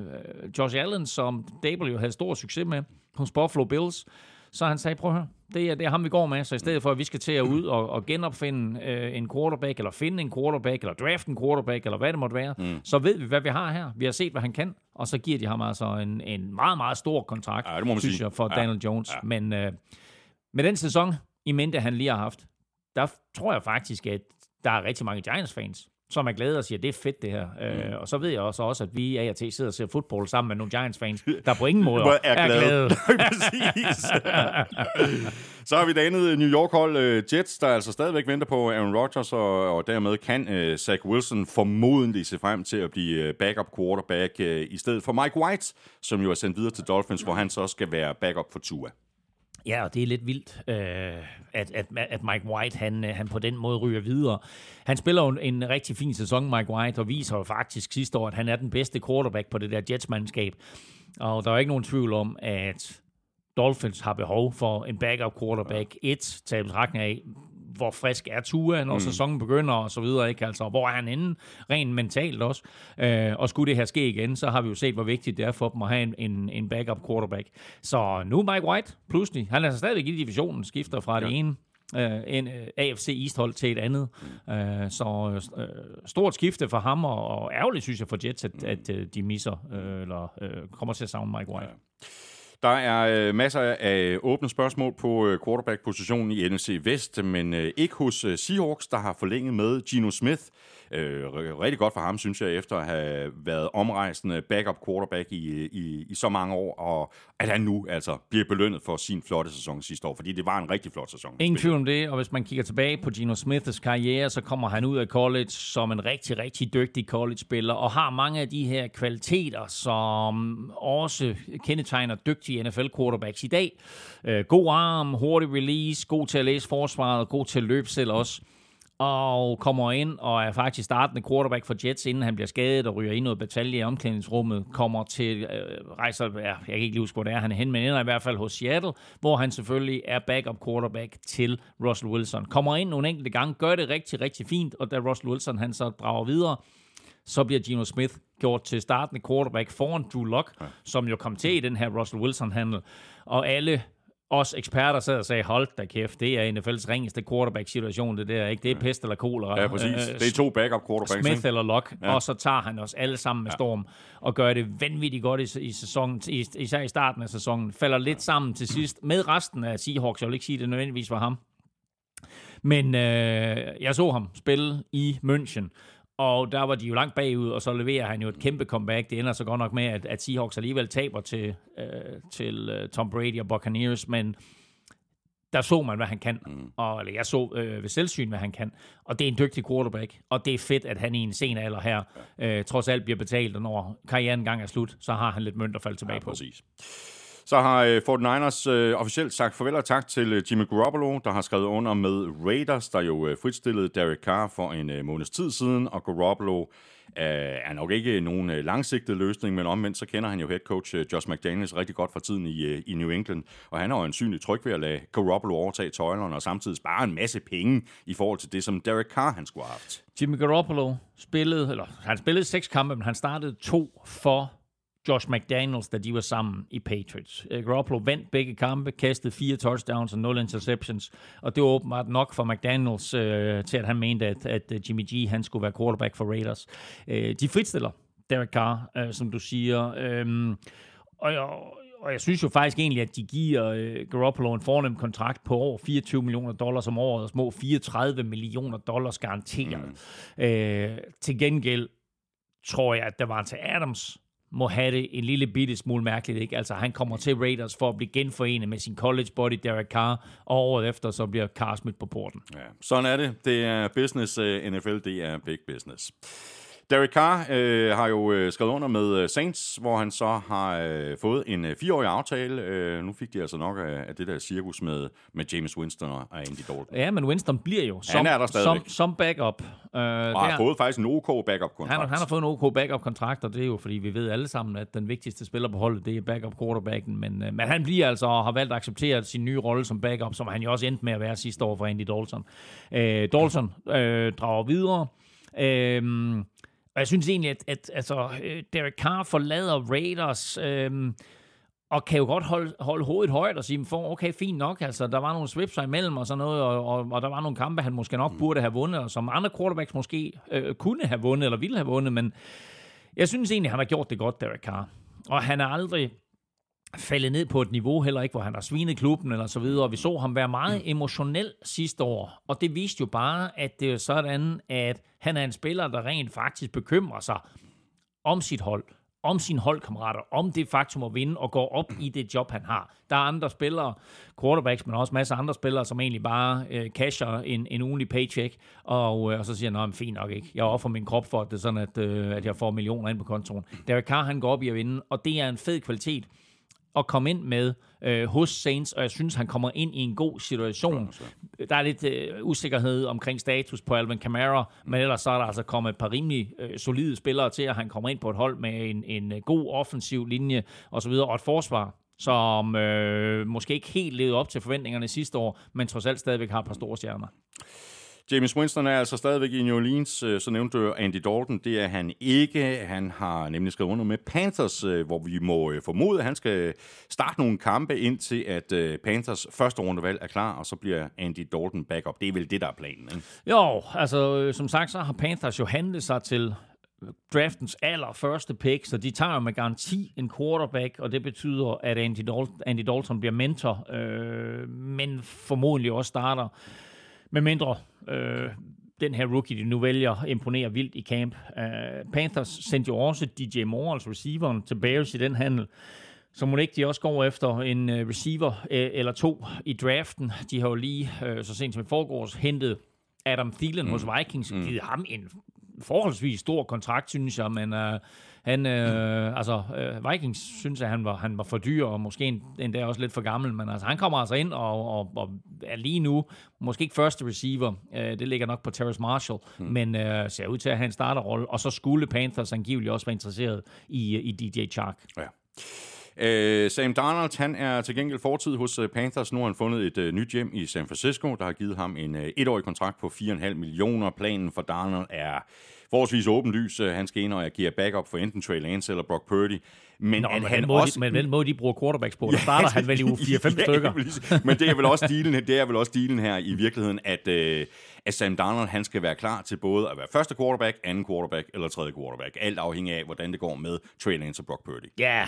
Josh Allen, som Dable jo havde stor succes med hos Buffalo Bills. Så han sagde, prøv at høre, det er, det er ham, vi går med. Så i stedet for, at vi skal til at ud og, og genopfinde øh, en quarterback, eller finde en quarterback, eller drafte en quarterback, eller hvad det måtte være, mm. så ved vi, hvad vi har her. Vi har set, hvad han kan, og så giver de ham altså en, en meget, meget stor kontrakt, Ja, det må man synes sige. jeg, for Ja. Daniel Jones. Ja. Men øh, med den sæson i mente, han lige har haft, der tror jeg faktisk, at der er rigtig mange Giants-fans, som er glade og siger, det er fedt det her. Mm. Øh, og så ved jeg også, også, at vi af og til sidder og ser fodbold sammen med nogle Giants-fans, der på ingen måde er glade. glade. Præcis. så har vi det andet New York-hold, øh, Jets, der altså stadigvæk venter på Aaron Rodgers, og, og dermed kan uh, Zach Wilson formodentlig se frem til at blive øh, backup quarterback uh, i stedet for Mike White, som jo er sendt videre til Dolphins, hvor han så skal være backup for Tua. Ja, og det er lidt vildt, øh, at, at, at Mike White han, øh, han på den måde ryger videre. Han spiller jo en rigtig fin sæson, Mike White, og viser jo faktisk sidste år, at han er den bedste quarterback på det der Jets-mandskab. Og der er ikke nogen tvivl om, at Dolphins har behov for en backup quarterback. Et, betragtning af, hvor frisk er Tua, når mm. sæsonen begynder, og så videre, ikke? Altså, hvor er han inde, rent mentalt også. Øh, og skulle det her ske igen, så har vi jo set, hvor vigtigt det er for dem at have en, en, en backup quarterback. Så nu Mike White, pludselig, han er stadigvæk i divisionen, skifter fra ja. det ene øh, en øh, AFC East-hold til et andet. Uh, så uh, stort skifte for ham, og, og ærgerligt synes jeg for Jets, at, at uh, de misser, uh, eller uh, kommer til at savne Mike White. Ja. Der er øh, masser af åbne spørgsmål på øh, quarterback-positionen i NFC Vest, men øh, ikke hos øh, Seahawks, der har forlænget med Gino Smith. Øh, rigtig godt for ham, synes jeg, efter at have været omrejsende backup quarterback i, i, i så mange år, og at han nu altså bliver belønnet for sin flotte sæson sidste år, fordi det var en rigtig flot sæson. Ingen tvivl om det, og hvis man kigger tilbage på Gino Smiths karriere, så kommer han ud af college som en rigtig, rigtig dygtig college-spiller, og har mange af de her kvaliteter, som også kendetegner dygtige NFL-quarterbacks i dag. Øh, god arm, hurtig release, god til at læse forsvaret, god til at løbe selv også og kommer ind og er faktisk startende quarterback for Jets, inden han bliver skadet og ryger ind i noget batalje i omklædningsrummet, kommer til, øh, rejser, ja, jeg kan ikke lige huske, hvor det er, han er hen, men ender i hvert fald hos Seattle, hvor han selvfølgelig er backup quarterback til Russell Wilson. Kommer ind nogle enkelte gange, gør det rigtig, rigtig fint, og da Russell Wilson han så drager videre, så bliver Geno Smith gjort til startende quarterback foran Drew Lock, ja. som jo kom til i den her Russell Wilson-handel. Og alle os eksperter sad og sagde, hold da kæft, det er NFL's ringeste quarterback-situation, det der, ikke? Det er pest eller kolera. Ja, præcis. Øh, det er to backup quarterbacks. Smith ikke? eller Lock, ja. og så tager han os alle sammen med storm, og gør det vanvittigt godt i, i sæsonen, især i starten af sæsonen. Falder lidt sammen til sidst med resten af Seahawks. Jeg vil ikke sige, at det nødvendigvis var ham. Men øh, jeg så ham spille i München, og der var de jo langt bagud, og så leverer han jo et kæmpe comeback. Det ender så godt nok med, at, at Seahawks alligevel taber til, øh, til uh, Tom Brady og Buccaneers, men der så man, hvad han kan. Mm. Og, eller jeg så øh, ved selvsyn, hvad han kan. Og det er en dygtig quarterback. Og det er fedt, at han i en sen alder her, øh, trods alt bliver betalt, og når karrieren gang er slut, så har han lidt mønt at falde tilbage ja, på. Præcis. Så har øh, 49ers øh, officielt sagt farvel og tak til øh, Jimmy Garoppolo, der har skrevet under med Raiders, der jo fritstillede Derek Carr for en uh, måneds tid siden, og Garoppolo er nok ikke nogen langsigtet løsning, men omvendt så kender han jo head coach Josh McDaniels rigtig godt fra tiden i, i New England, og han har jo en synlig tryg ved at lade Garoppolo overtage tøjlerne og samtidig spare en masse penge i forhold til det, som Derek Carr han skulle have haft. Jimmy Garoppolo spillede, eller han spillede seks kampe, men han startede to for Josh McDaniels, da de var sammen i Patriots. Uh, Garoppolo vandt begge kampe, kastede fire touchdowns og nul interceptions, og det var åbenbart nok for McDaniels uh, til, at han mente, at, at uh, Jimmy G han skulle være quarterback for Raiders. Uh, de fritstiller Derek Carr, uh, som du siger. Um, og, jeg, og jeg synes jo faktisk egentlig, at de giver uh, Garoppolo en fornem kontrakt på over 24 millioner dollars om året, og små 34 millioner dollars garanteret. Mm. Uh, til gengæld tror jeg, at der var til Adams må have det en lille bitte smule mærkeligt. Ikke? Altså, han kommer til Raiders for at blive genforenet med sin college buddy Derek Carr, og året efter så bliver Carr smidt på porten. Ja, sådan er det. Det er business. Øh, NFL, det er big business. Derek Carr øh, har jo øh, skrevet under med øh, Saints, hvor han så har øh, fået en øh, fireårig aftale. Øh, nu fik de altså nok af, af det der cirkus med, med James Winston og Andy Dalton. Ja, men Winston bliver jo som, han er der som, som backup. Øh, og har fået faktisk en OK backup-kontrakt. Han, han har fået en OK backup-kontrakt, og det er jo fordi, vi ved alle sammen, at den vigtigste spiller på holdet, det er backup-quarterbacken. Men, øh, men han bliver altså og har valgt at acceptere sin nye rolle som backup, som han jo også endte med at være sidste år for Andy Dalton. Øh, Dalton øh, drager videre. Øh, og jeg synes egentlig, at, at altså, øh, Derek Carr forlader Raiders... Øh, og kan jo godt holde, holde hovedet højt og sige, for okay, fint nok, altså, der var nogle swipser imellem og sådan noget, og, og, og der var nogle kampe, han måske nok mm. burde have vundet, og som andre quarterbacks måske øh, kunne have vundet, eller ville have vundet, men jeg synes egentlig, han har gjort det godt, Derek Carr. Og han er aldrig faldet ned på et niveau, heller ikke, hvor han har svinet klubben eller så videre. Vi så ham være meget emotionel sidste år, og det viste jo bare, at det er sådan, at han er en spiller, der rent faktisk bekymrer sig om sit hold, om sine holdkammerater, om det faktum at vinde og gå op i det job, han har. Der er andre spillere, quarterbacks, men også masser af andre spillere, som egentlig bare øh, casher en, en ugenlig paycheck, og, øh, og så siger, nej, fint nok ikke. Jeg offer min krop for, at det er sådan, at, øh, at jeg får millioner ind på kontoen. Derek Carr, han går op i at vinde, og det er en fed kvalitet at komme ind med øh, hos Saints, og jeg synes, han kommer ind i en god situation. Der er lidt øh, usikkerhed omkring status på Alvin Kamara, men ellers så er der altså kommet et par rimelig øh, solide spillere til, at han kommer ind på et hold med en, en øh, god offensiv linje osv., og et forsvar, som øh, måske ikke helt levede op til forventningerne sidste år, men trods alt stadigvæk har et par store stjerner. James Winston er altså stadigvæk i New Orleans. Øh, så nævnte du Andy Dalton. Det er han ikke. Han har nemlig skrevet under med Panthers, øh, hvor vi må øh, formode, at han skal starte nogle kampe indtil, at Panthers første rundevalg er klar, og så bliver Andy Dalton backup. Det er vel det, der er planen, ikke? Jo, altså som sagt, så har Panthers jo handlet sig til draftens allerførste pick, så de tager jo med garanti en quarterback, og det betyder, at Andy Dalton, Andy Dalton bliver mentor, øh, men formodentlig også starter. Med mindre øh, den her rookie, de nu vælger, imponerer vildt i camp. Uh, Panthers sendte jo også DJ Moore, altså receiveren, til Bears i den handel. Så må ikke de også går efter en uh, receiver uh, eller to i draften. De har jo lige, uh, så sent som i forgårs, hentet Adam Thielen mm. hos Vikings, mm. givet ham en forholdsvis stor kontrakt, synes jeg, men uh, han, uh, altså, uh, Vikings synes, at han var, han var for dyr, og måske endda også lidt for gammel, men altså, han kommer altså ind og, og, og er lige nu, måske ikke første receiver, uh, det ligger nok på Terrace Marshall, mm. men uh, ser ud til at have en starterrolle, og så skulle Panthers angiveligt også være interesseret i, i DJ Chark. Ja. Uh, Sam Darnold, han er til gengæld fortid hos Panthers. Nu har han fundet et uh, nyt hjem i San Francisco, der har givet ham en uh, etårig kontrakt på 4,5 millioner. Planen for Darnold er forholdsvis åbenlys. Han skal ind og agere backup for enten Trey Lance eller Brock Purdy. Men, Nå, men, han må også... men vel må de bruge quarterbacks på? Der starter ja, han vel i uge 4-5 ja, stykker. men det er vel også dealen, det er vel også dealen her i virkeligheden, at, uh, at Sam Darnold han skal være klar til både at være første quarterback, anden quarterback eller tredje quarterback. Alt afhængig af, hvordan det går med Trey Lance og Brock Purdy. Ja,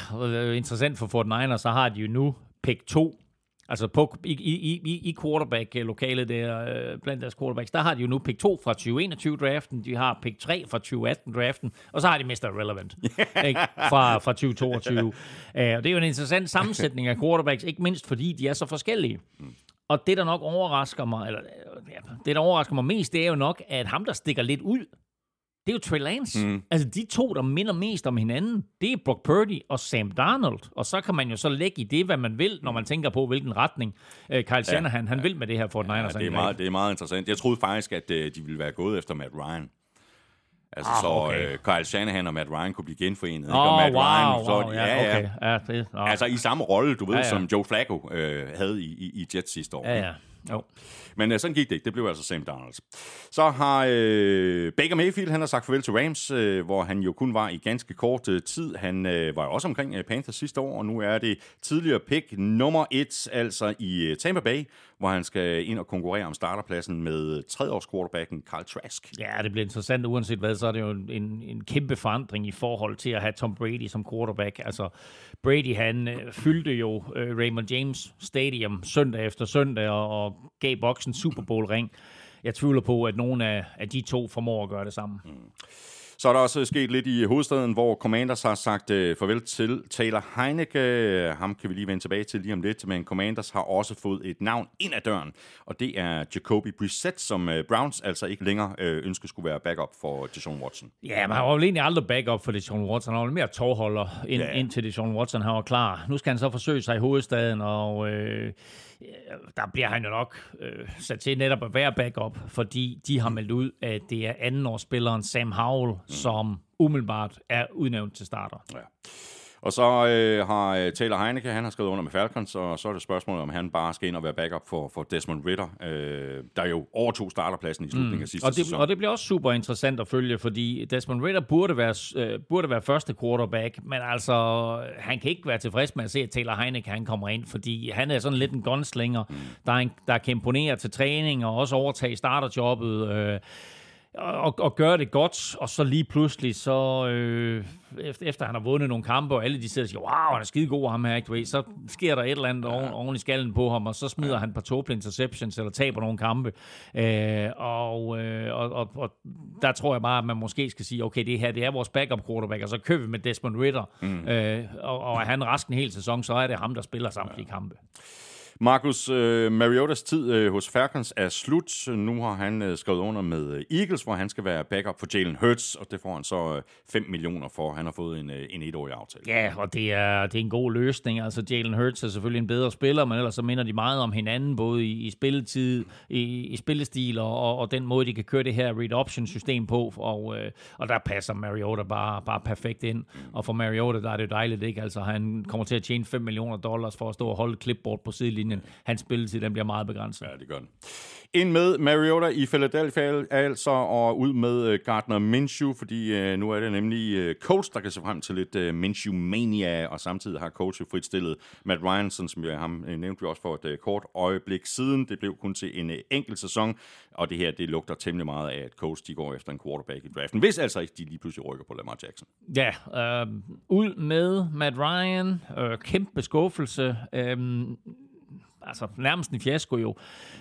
interessant for Fort Niners, så har de jo nu pick 2 Altså på, i, i, i, i quarterback-lokalet der, øh, blandt deres quarterbacks, der har de jo nu pick 2 fra 2021-draften, de har pick 3 fra 2018-draften, og så har de Mr. Relevant ikke? Fra, fra 2022. uh, og det er jo en interessant sammensætning af quarterbacks, ikke mindst fordi de er så forskellige. Og det, der nok overrasker mig, eller det, der overrasker mig mest, det er jo nok, at ham, der stikker lidt ud, det er jo Trey Lance. Mm. Altså de to, der minder mest om hinanden, det er Brock Purdy og Sam Darnold. Og så kan man jo så lægge i det, hvad man vil, når man tænker på, hvilken retning uh, Kyle Shanahan ja, han ja. vil med det her Niners. Ja, det, er meget, det er meget interessant. Jeg troede faktisk, at uh, de ville være gået efter Matt Ryan. Altså, ah, så okay. uh, Kyle Shanahan og Matt Ryan kunne blive genforenet. Oh, og Matt wow, Ryan, så, wow, ja, ja, okay. ja. det, oh. Altså i samme rolle, du ved, ja, ja. som Joe Flacco uh, havde i, i, i Jets sidste år. Ja, ja. Jo. Men uh, sådan gik det ikke. Det blev altså Sam Donalds. Så har uh, Baker Mayfield, han har sagt farvel til Rams, uh, hvor han jo kun var i ganske kort uh, tid. Han uh, var jo også omkring uh, Panthers sidste år, og nu er det tidligere pick nummer et, altså i uh, Tampa Bay, hvor han skal ind og konkurrere om starterpladsen med quarterbacken Carl Trask. Ja, det bliver interessant. Uanset hvad, så er det jo en, en kæmpe forandring i forhold til at have Tom Brady som quarterback. Altså, Brady, han uh, fyldte jo uh, Raymond James Stadium søndag efter søndag og, og gav boksen Super Bowl-ring. Jeg tvivler på, at nogen af, af de to formår at gøre det sammen. Mm. Så er der også sket lidt i hovedstaden, hvor Commanders har sagt uh, farvel til Taylor Heineke. Ham kan vi lige vende tilbage til lige om lidt, men Commanders har også fået et navn ind ad døren, og det er Jacoby Brissett, som uh, Browns altså ikke længere uh, ønsker skulle være backup for Deshaun Watson. Ja, men han var jo egentlig aldrig backup for Deshaun Watson. Han var mere tårholder, ind, ja. indtil Deshaun Watson han var klar. Nu skal han så forsøge sig i hovedstaden, og... Uh, der bliver han jo nok øh, sat til netop at være backup, fordi de har meldt ud, at det er andenårsspilleren Sam Howell, mm. som umiddelbart er udnævnt til starter. Ja. Og så øh, har øh, Taylor Heineke, han har skrevet under med Falcons, og så er det spørgsmålet, om han bare skal ind og være backup for, for Desmond Ritter, øh, der jo overtog starterpladsen i slutningen mm. af sidste og det, sæson. Og det bliver også super interessant at følge, fordi Desmond Ritter burde være, øh, burde være første quarterback, men altså, han kan ikke være tilfreds med at se, at Taylor Heineke han kommer ind, fordi han er sådan lidt en gunslinger, mm. der, en, der kan imponere til træning og også overtage starterjobbet. Øh, og, og gøre det godt, og så lige pludselig, så øh, efter, efter han har vundet nogle kampe, og alle de sidder og siger, wow, han er skide god ham her, ikke? så sker der et eller andet ja. oven, oven i skallen på ham, og så smider ja. han på total interceptions, eller taber nogle kampe. Øh, og, øh, og, og, og der tror jeg bare, at man måske skal sige, okay, det her det er vores backup quarterback, og så køber vi med Desmond Ritter, mm. øh, og, og er han rask en hel sæson, så er det ham, der spiller samtlige ja. kampe. Marcus øh, Mariotas tid øh, hos Falcons er slut. Nu har han øh, skrevet under med øh, Eagles, hvor han skal være backup for Jalen Hurts, og det får han så øh, 5 millioner for. Han har fået en, øh, en etårig aftale. Ja, og det er, det er en god løsning. Altså, Jalen Hurts er selvfølgelig en bedre spiller, men ellers så minder de meget om hinanden, både i, i spilletid, i, i spillestil, og, og, og den måde, de kan køre det her read-option-system på, og, øh, og der passer Mariota bare, bare perfekt ind. Og for Mariota, der er det jo dejligt, ikke? Altså, han kommer til at tjene 5 millioner dollars for at stå og holde clipboard på sidelinjen. Hans spilletid, den bliver meget begrænset. Ja, det gør den. Ind med Mariota i Philadelphia altså, og ud med uh, Gardner Minshew, fordi uh, nu er det nemlig uh, Colts, der kan se frem til lidt uh, Minshew-mania, og samtidig har coach jo fritstillet Matt Ryan, sådan som jeg ham uh, nævnte vi også for et kort øjeblik siden. Det blev kun til en enkelt sæson, og det her, det lugter temmelig meget af, at coach de går efter en quarterback i draften, hvis altså ikke de lige pludselig rykker på Lamar Jackson. Ja, øh, ud med Matt Ryan, øh, kæmpe skuffelse, øh, altså nærmest en fiasko jo,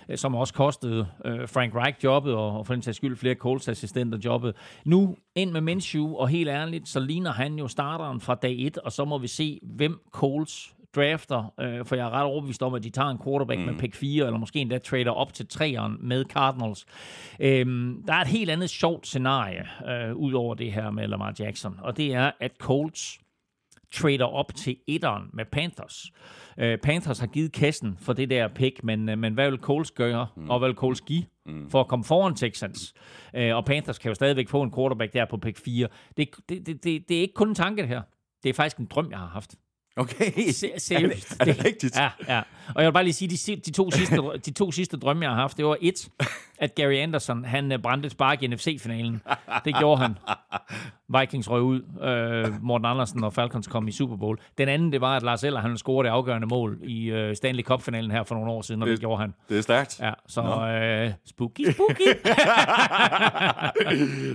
øh, som også kostede øh, Frank Reich jobbet, og, og for den sags skyld flere Colts assistenter jobbet. Nu ind med Minshew, og helt ærligt, så ligner han jo starteren fra dag 1, og så må vi se, hvem Colts drafter, øh, for jeg er ret overbevist om, at de tager en quarterback mm. med pick 4, eller måske endda trader op til 3'eren med Cardinals. Øhm, der er et helt andet sjovt scenarie, øh, ud over det her med Lamar Jackson, og det er, at Colts trader op til etteren med Panthers. Uh, Panthers har givet kassen for det der pick, men, uh, men hvad vil Coles gøre, mm. og hvad vil Coles give mm. for at komme foran Texans? Uh, og Panthers kan jo stadigvæk få en quarterback der på pick 4. Det, det, det, det, det er ikke kun en tanke, det her. Det er faktisk en drøm, jeg har haft. Okay. Se, seriøst. Er det, er det rigtigt? Ja, ja. Og jeg vil bare lige sige, de, de, to sidste, de to sidste drømme, jeg har haft, det var et, at Gary Anderson, han brændte et spark i NFC-finalen. Det gjorde han. Vikings røg ud. Øh, Morten Andersen og Falcons kom i Super Bowl. Den anden, det var, at Lars Eller, han scorede det afgørende mål i øh, Stanley Cup-finalen her for nogle år siden, og det, det gjorde han. Det er stærkt. Ja, så øh, spooky, spooky.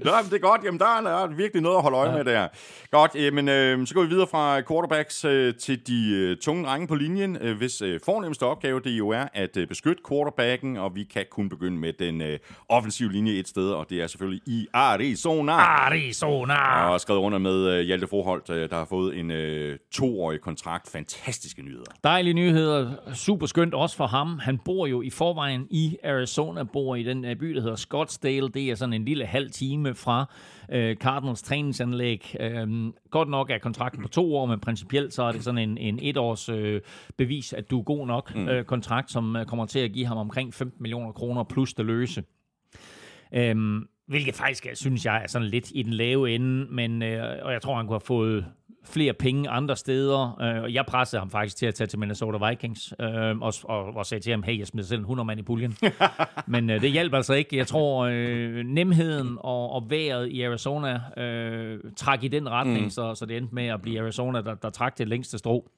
Nå, men det er godt. Jamen, der er, der er virkelig noget at holde øje ja. med der. Godt, jamen, øh, så går vi videre fra quarterbacks øh, til de øh, tunge drenge på linjen, øh, hvis øh, fornemmeste opgave det jo er at øh, beskytte quarterbacken, og vi kan kun begynde med den øh, offensive linje et sted, og det er selvfølgelig i Arizona. Arizona! Og skrevet under med øh, Hjalte Forholdt, øh, der har fået en øh, toårig kontrakt. Fantastiske nyheder. Dejlige nyheder. Super skønt også for ham. Han bor jo i forvejen i Arizona, bor i den øh, by, der hedder Scottsdale. Det er sådan en lille halv time fra øh, Cardinals træningsanlæg. Øh, godt nok er kontrakten på to år, men principielt så er det sådan en, en etårs øh, bevis, at du er god nok mm. øh, kontrakt, som øh, kommer til at give ham omkring 15 millioner kroner plus det løse. Øh, hvilket faktisk, synes jeg, er sådan lidt i den lave ende, men, øh, og jeg tror, han kunne have fået flere penge andre steder. Øh, og jeg pressede ham faktisk til at tage til Minnesota Vikings, øh, og, og, og sagde til ham, hey, jeg smider selv en 100 mand i puljen. Men øh, det hjælp altså ikke. Jeg tror, øh, nemheden og, og vejret i Arizona øh, trak i den retning, mm. så, så det endte med at blive Arizona, der, der trak det længste strå.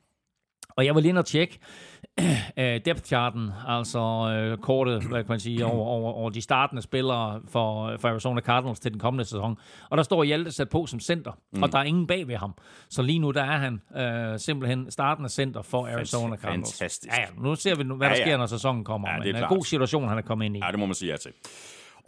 Og jeg var lige inde og tjekke uh, depth charten, altså uh, kortet, hvad kan man sige, over, over, over de startende spillere for, for Arizona Cardinals til den kommende sæson. Og der står Hjalte sat på som center, mm. og der er ingen bag ved ham. Så lige nu, der er han uh, simpelthen startende center for Arizona Cardinals. Fantastisk. Ja, nu ser vi, hvad der ja, ja. sker, når sæsonen kommer. Ja, det er en god situation, han er kommet ind i. Ja, det må man sige ja til.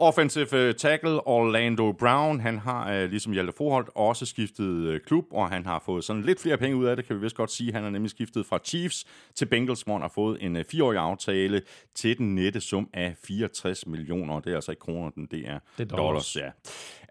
Offensive uh, tackle Orlando Brown, han har, uh, ligesom Hjalte Forholdt, også skiftet uh, klub, og han har fået sådan lidt flere penge ud af det, kan vi vist godt sige. Han har nemlig skiftet fra Chiefs til Bengals, hvor han har fået en fireårig aftale til den nette sum af 64 millioner. Det er altså ikke kroner, det er, det er dollars. dollars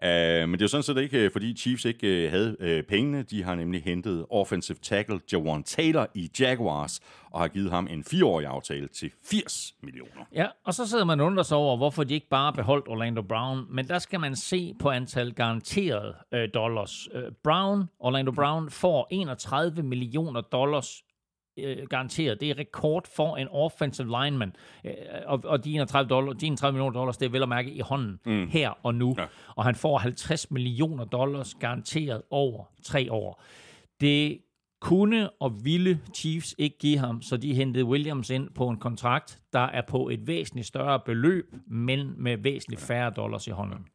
ja. uh, men det er jo sådan set ikke, fordi Chiefs ikke havde pengene. De har nemlig hentet offensive tackle Jawan Taylor i Jaguars, og har givet ham en fireårig aftale til 80 millioner. Ja, og så sidder man undrer sig over, hvorfor de ikke bare beholdt Orlando Brown, men der skal man se på antal garanterede øh, dollars. Øh, Brown, Orlando Brown, får 31 millioner dollars øh, garanteret. Det er rekord for en offensive lineman. Øh, og, og de 31, dollar, de 31 millioner dollars, det er vel at mærke i hånden mm. her og nu. Ja. Og han får 50 millioner dollars garanteret over tre år. Det kunne og ville Chiefs ikke give ham, så de hentede Williams ind på en kontrakt, der er på et væsentligt større beløb, men med væsentligt færre dollars i hånden.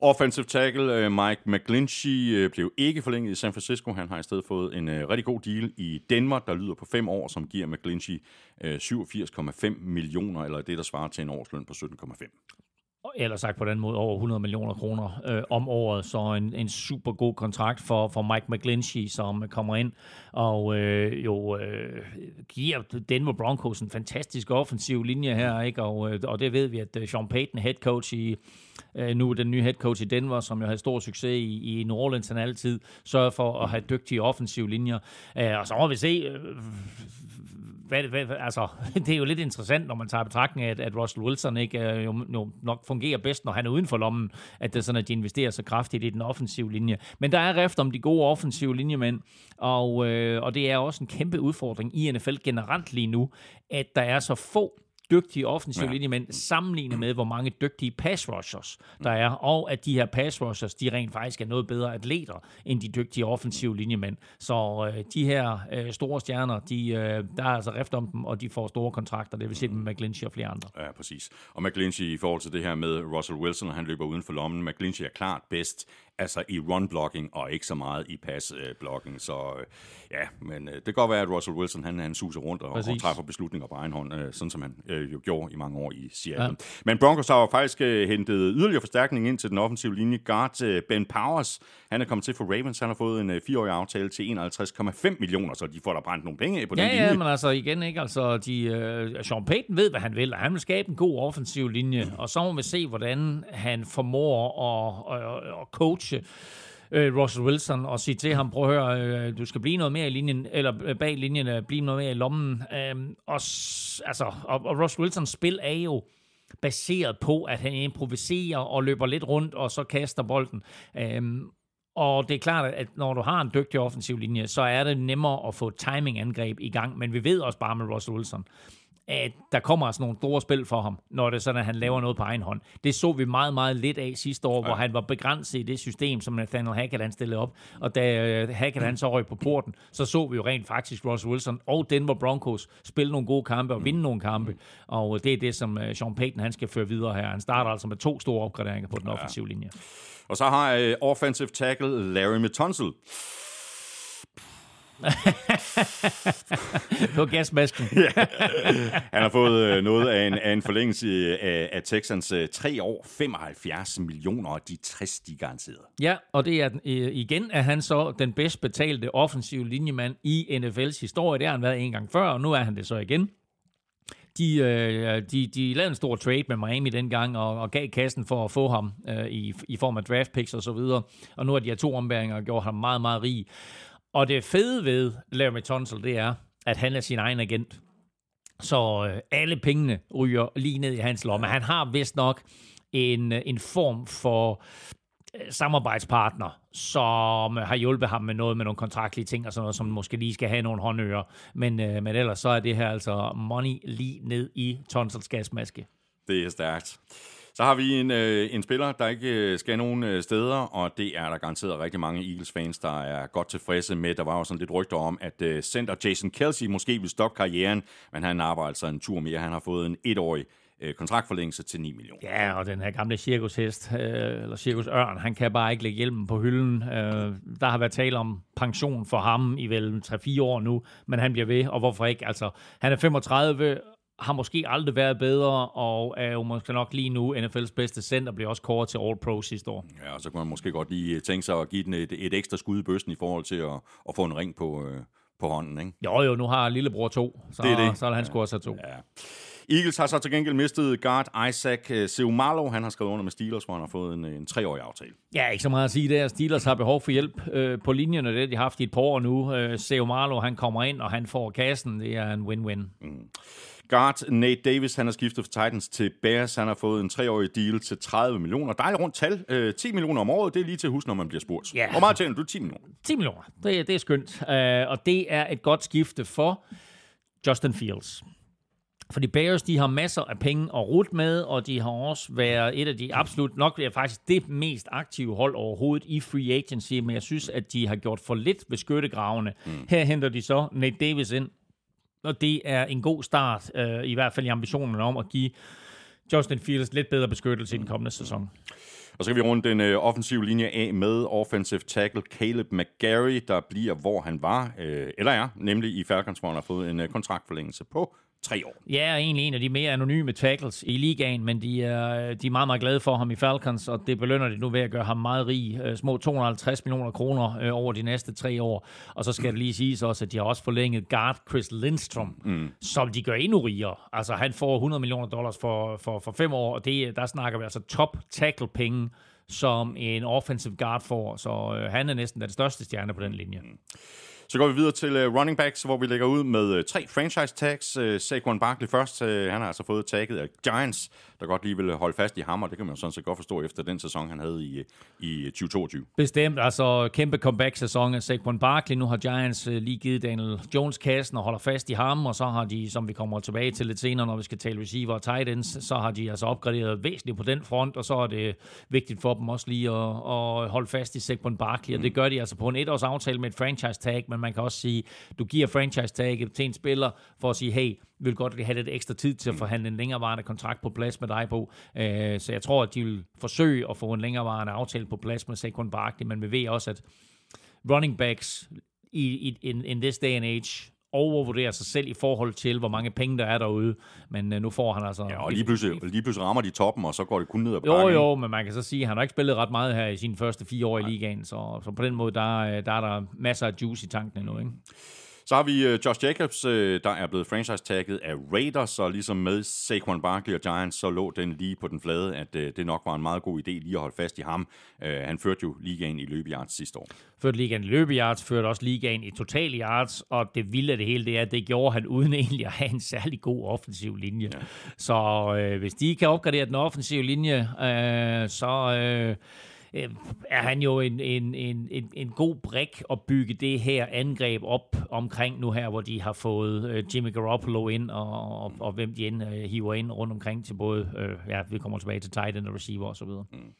Offensive tackle øh, Mike McGlinchey øh, blev ikke forlænget i San Francisco. Han har i stedet fået en øh, rigtig god deal i Danmark, der lyder på fem år, som giver McGlinchey 87,5 millioner, eller det, der svarer til en årsløn på 17,5 eller sagt på den måde, over 100 millioner kroner øh, om året, så en, en super god kontrakt for, for Mike McGlinchey, som kommer ind og øh, jo øh, giver Denver Broncos en fantastisk offensiv linje her, ikke? Og, øh, og det ved vi, at øh, Sean Payton, head coach i, øh, nu den nye head coach i Denver, som jo havde stor succes i, i New Orleans, han altid sørger for at have dygtige offensive linjer. Øh, og så må vi se, øh, hvad, hvad, altså, det er jo lidt interessant, når man tager betragtning af, at, at Russell Wilson ikke øh, jo, jo nok fungerer bedst, når han er uden for lommen, at det er sådan, at de investerer så kraftigt i den offensive linje. Men der er rift om de gode offensive linjemænd, og, øh, og det er også en kæmpe udfordring i NFL generelt lige nu, at der er så få dygtige offensive ja. linjemænd sammenlignet med, hvor mange dygtige pass rushers der er, og at de her pass rushers, de rent faktisk er noget bedre atleter end de dygtige offensive linjemænd. Så øh, de her øh, store stjerner, de, øh, der er altså rift om dem, og de får store kontrakter. Det vil sige med McGlinchey og flere andre. Ja, præcis. Og McGlinchey i forhold til det her med Russell Wilson, han løber uden for lommen. McGlinchey er klart bedst altså i run-blocking, og ikke så meget i pass-blocking. Så øh, ja, men øh, det kan godt være, at Russell Wilson, han, han suser rundt og, og træffer beslutninger på egen hånd, øh, sådan som han øh, jo gjorde i mange år i Seattle. Ja. Men Broncos har jo faktisk øh, hentet yderligere forstærkning ind til den offensive linje. Guard øh, Ben Powers, han er kommet til for Ravens, han har fået en øh, fireårig aftale til 51,5 millioner, så de får der brændt nogle penge af på ja, den ja, linje. Ja, men altså igen, ikke? Altså, de, øh, Sean Payton ved, hvad han vil, og han vil skabe en god offensiv linje, og så må vi se, hvordan han formår at, at, at coache øh, Russell Wilson og sige til ham, prøv at høre, øh, du skal blive noget mere i linjen, eller øh, bag linjen, øh, blive noget mere i lommen. Øh, og, altså, og, og Russell Wilsons spil er jo baseret på, at han improviserer og løber lidt rundt, og så kaster bolden. Øh, og det er klart, at når du har en dygtig offensiv linje, så er det nemmere at få timingangreb i gang. Men vi ved også bare med Russell Wilson, at der kommer altså nogle store spil for ham, når det er sådan, at han laver noget på egen hånd. Det så vi meget, meget lidt af sidste år, ja. hvor han var begrænset i det system, som Nathaniel Hackett han stillede op. Og da øh, Hackett han så røg på porten, så så vi jo rent faktisk Russell Wilson og Denver Broncos spille nogle gode kampe og vinde nogle kampe. Og det er det, som øh, Sean Payton han skal føre videre her. Han starter altså med to store opgraderinger på den offensive linje. Og så har uh, offensive tackle Larry Metonsil på gasmasken. ja. Han har fået øh, noget af en, af en forlængelse af, af Texans øh, tre år, 75 millioner, og de 60 de garanteret. Ja, og det er øh, igen, at han så den bedst betalte offensive linjemand i NFL's historie. Det har han været en gang før, og nu er han det så igen. De, de, de lavede en stor trade med Miami dengang, og, og gav kassen for at få ham øh, i, i form af draft picks og så videre. Og nu har de her to ombæringer gjort ham meget, meget rig. Og det fede ved Larry Tunsil, det er, at han er sin egen agent. Så øh, alle pengene ryger lige ned i hans lomme. Han har vist nok en, øh, en form for øh, samarbejdspartner, som har hjulpet ham med noget med nogle kontraktlige ting og sådan noget, som måske lige skal have nogle håndører. Men, øh, men ellers så er det her altså money lige ned i Tonsils gasmaske. Det er stærkt. Så har vi en, øh, en spiller, der ikke øh, skal nogen øh, steder, og det er der garanteret rigtig mange Eagles-fans, der er godt tilfredse med. Der var jo sådan lidt rygter om, at øh, center Jason Kelsey måske vil stoppe karrieren, men han arbejder altså en tur mere. Han har fået en etårig øh, kontraktforlængelse til 9 millioner. Ja, og den her gamle cirkushest, øh, eller cirkusørn, han kan bare ikke lægge hjelmen på hylden. Øh, der har været tale om pension for ham i vel 3-4 år nu, men han bliver ved, og hvorfor ikke? Altså, han er 35, har måske aldrig været bedre, og er jo måske nok lige nu NFL's bedste center, bliver også kåret til All-Pro sidste år. Ja, og så kan man måske godt lige tænke sig at give den et, et ekstra skud i bøsten i forhold til at, at få en ring på, øh, på hånden, ikke? Jo, jo, nu har lillebror to, så, det er det. så er han ja. scoret sig to. Ja. Eagles har så til gengæld mistet guard Isaac øh, Seumalo. Han har skrevet under med Steelers, hvor han har fået en, en treårig aftale. Ja, ikke så meget at sige der. Steelers har behov for hjælp øh, på linjen, og det de har haft i et par år nu. Øh, Seumalo, han kommer ind, og han får kassen. Det er en win-win. Mm. Guard Nate Davis, han har skiftet fra Titans til Bears. Han har fået en treårig deal til 30 millioner. Dejligt rundt tal. Øh, 10 millioner om året, det er lige til at huske, når man bliver spurgt. Yeah. Hvor meget tjener du? 10 millioner? 10 millioner. Det, det er skønt. Uh, og det er et godt skifte for Justin Fields. Fordi Bears, de har masser af penge at rute med, og de har også været et af de absolut, nok er faktisk det mest aktive hold overhovedet i free agency, men jeg synes, at de har gjort for lidt ved skyttegravene. Mm. Her henter de så Nate Davis ind, og det er en god start, øh, i hvert fald i ambitionen om at give Justin Fields lidt bedre beskyttelse i den kommende sæson. Og så kan vi runde den øh, offensive linje af med offensive tackle Caleb McGarry, der bliver, hvor han var, øh, eller er, nemlig i Falcons, hvor han har fået en øh, kontraktforlængelse på tre år. Ja, og egentlig en af de mere anonyme tackles i ligaen, men de er, de er meget, meget glade for ham i Falcons, og det belønner de nu ved at gøre ham meget rig. Øh, små 250 millioner kroner øh, over de næste tre år. Og så skal det lige siges også, at de har også forlænget guard Chris Lindstrom, mm. som de gør endnu rigere. Altså, han får 100 millioner dollars for, for, for fem år, og det, der snakker vi altså top tackle-penge, som en offensive guard får. Så øh, han er næsten den største stjerne på den linje. Mm. Så går vi videre til uh, running backs, hvor vi lægger ud med uh, tre franchise tags. Uh, Saquon Barkley først. Uh, han har altså fået tagget af Giants, der godt lige vil holde fast i ham, og det kan man jo sådan set godt forstå efter den sæson, han havde i, i 2022. Bestemt. Altså kæmpe comeback-sæson af Saquon Barkley. Nu har Giants uh, lige givet Daniel Jones kassen og holder fast i ham, og så har de, som vi kommer tilbage til lidt senere, når vi skal tale receiver og tight ends, så har de altså opgraderet væsentligt på den front, og så er det vigtigt for dem også lige at, at holde fast i Saquon Barkley, og det gør de altså på en etårs aftale med et franchise tag, men man kan også sige, du giver franchise tag til en spiller for at sige, hey, vil godt have lidt ekstra tid til at forhandle en længerevarende kontrakt på plads med dig på. Øh, så jeg tror, at de vil forsøge at få en længerevarende aftale på plads med Saquon Barkley, men vi ved også, at running backs i, i in, in this day and age overvurderer sig selv i forhold til, hvor mange penge der er derude. Men uh, nu får han altså... Ja, og lige pludselig, lige pludselig rammer de toppen, og så går det kun ned ad bakken. Jo, jo, men man kan så sige, at han har ikke spillet ret meget her i sine første fire år Nej. i ligaen, så, så på den måde, der, øh, der er der masser af juice i tanken endnu, ikke? Så har vi uh, Josh Jacobs, uh, der er blevet franchise-tagget af Raiders, og ligesom med Saquon Barkley og Giants, så lå den lige på den flade, at uh, det nok var en meget god idé lige at holde fast i ham. Han førte jo ligaen i løbeyards sidste år. Førte ligaen i løbeyards, førte også ligaen i total yards, og det vilde af det hele, det er, at det gjorde han uden egentlig at have en særlig god offensiv linje. Ja. Så uh, hvis de kan opgradere den offensive linje, uh, så... Uh, øh, er han jo en, en, en, en, en god brik at bygge det her angreb op omkring nu her, hvor de har fået øh, Jimmy Garoppolo ind, og, og, og hvem de end øh, hiver ind rundt omkring til både, øh, ja, vi kommer tilbage til tight end og receiver osv. Mm.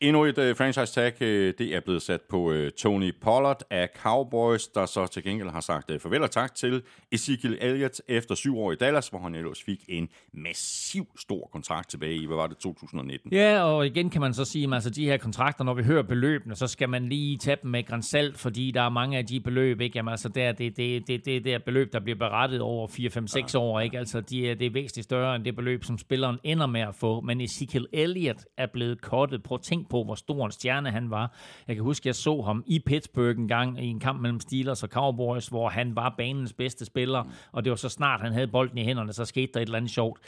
Endnu et uh, franchise tag, uh, det er blevet sat på uh, Tony Pollard af Cowboys, der så til gengæld har sagt uh, farvel og tak til Ezekiel Elliott efter syv år i Dallas, hvor han ellers fik en massiv stor kontrakt tilbage i, hvad var det, 2019? Ja, og igen kan man så sige, at altså, de her kontrakter, når vi hører beløbene, så skal man lige tage dem med grænsalt, fordi der er mange af de beløb, ikke? Jamen, altså, der, det, det, det, det, det er beløb, der bliver berettet over 4, 5, 6 ja. år, ikke? Altså, de er, det er væsentligt større end det beløb, som spilleren ender med at få, men Ezekiel Elliott er blevet kottet. på ting på, hvor stor en stjerne han var. Jeg kan huske, jeg så ham i Pittsburgh en gang i en kamp mellem Steelers og Cowboys, hvor han var banens bedste spiller, og det var så snart, han havde bolden i hænderne, så skete der et eller andet sjovt.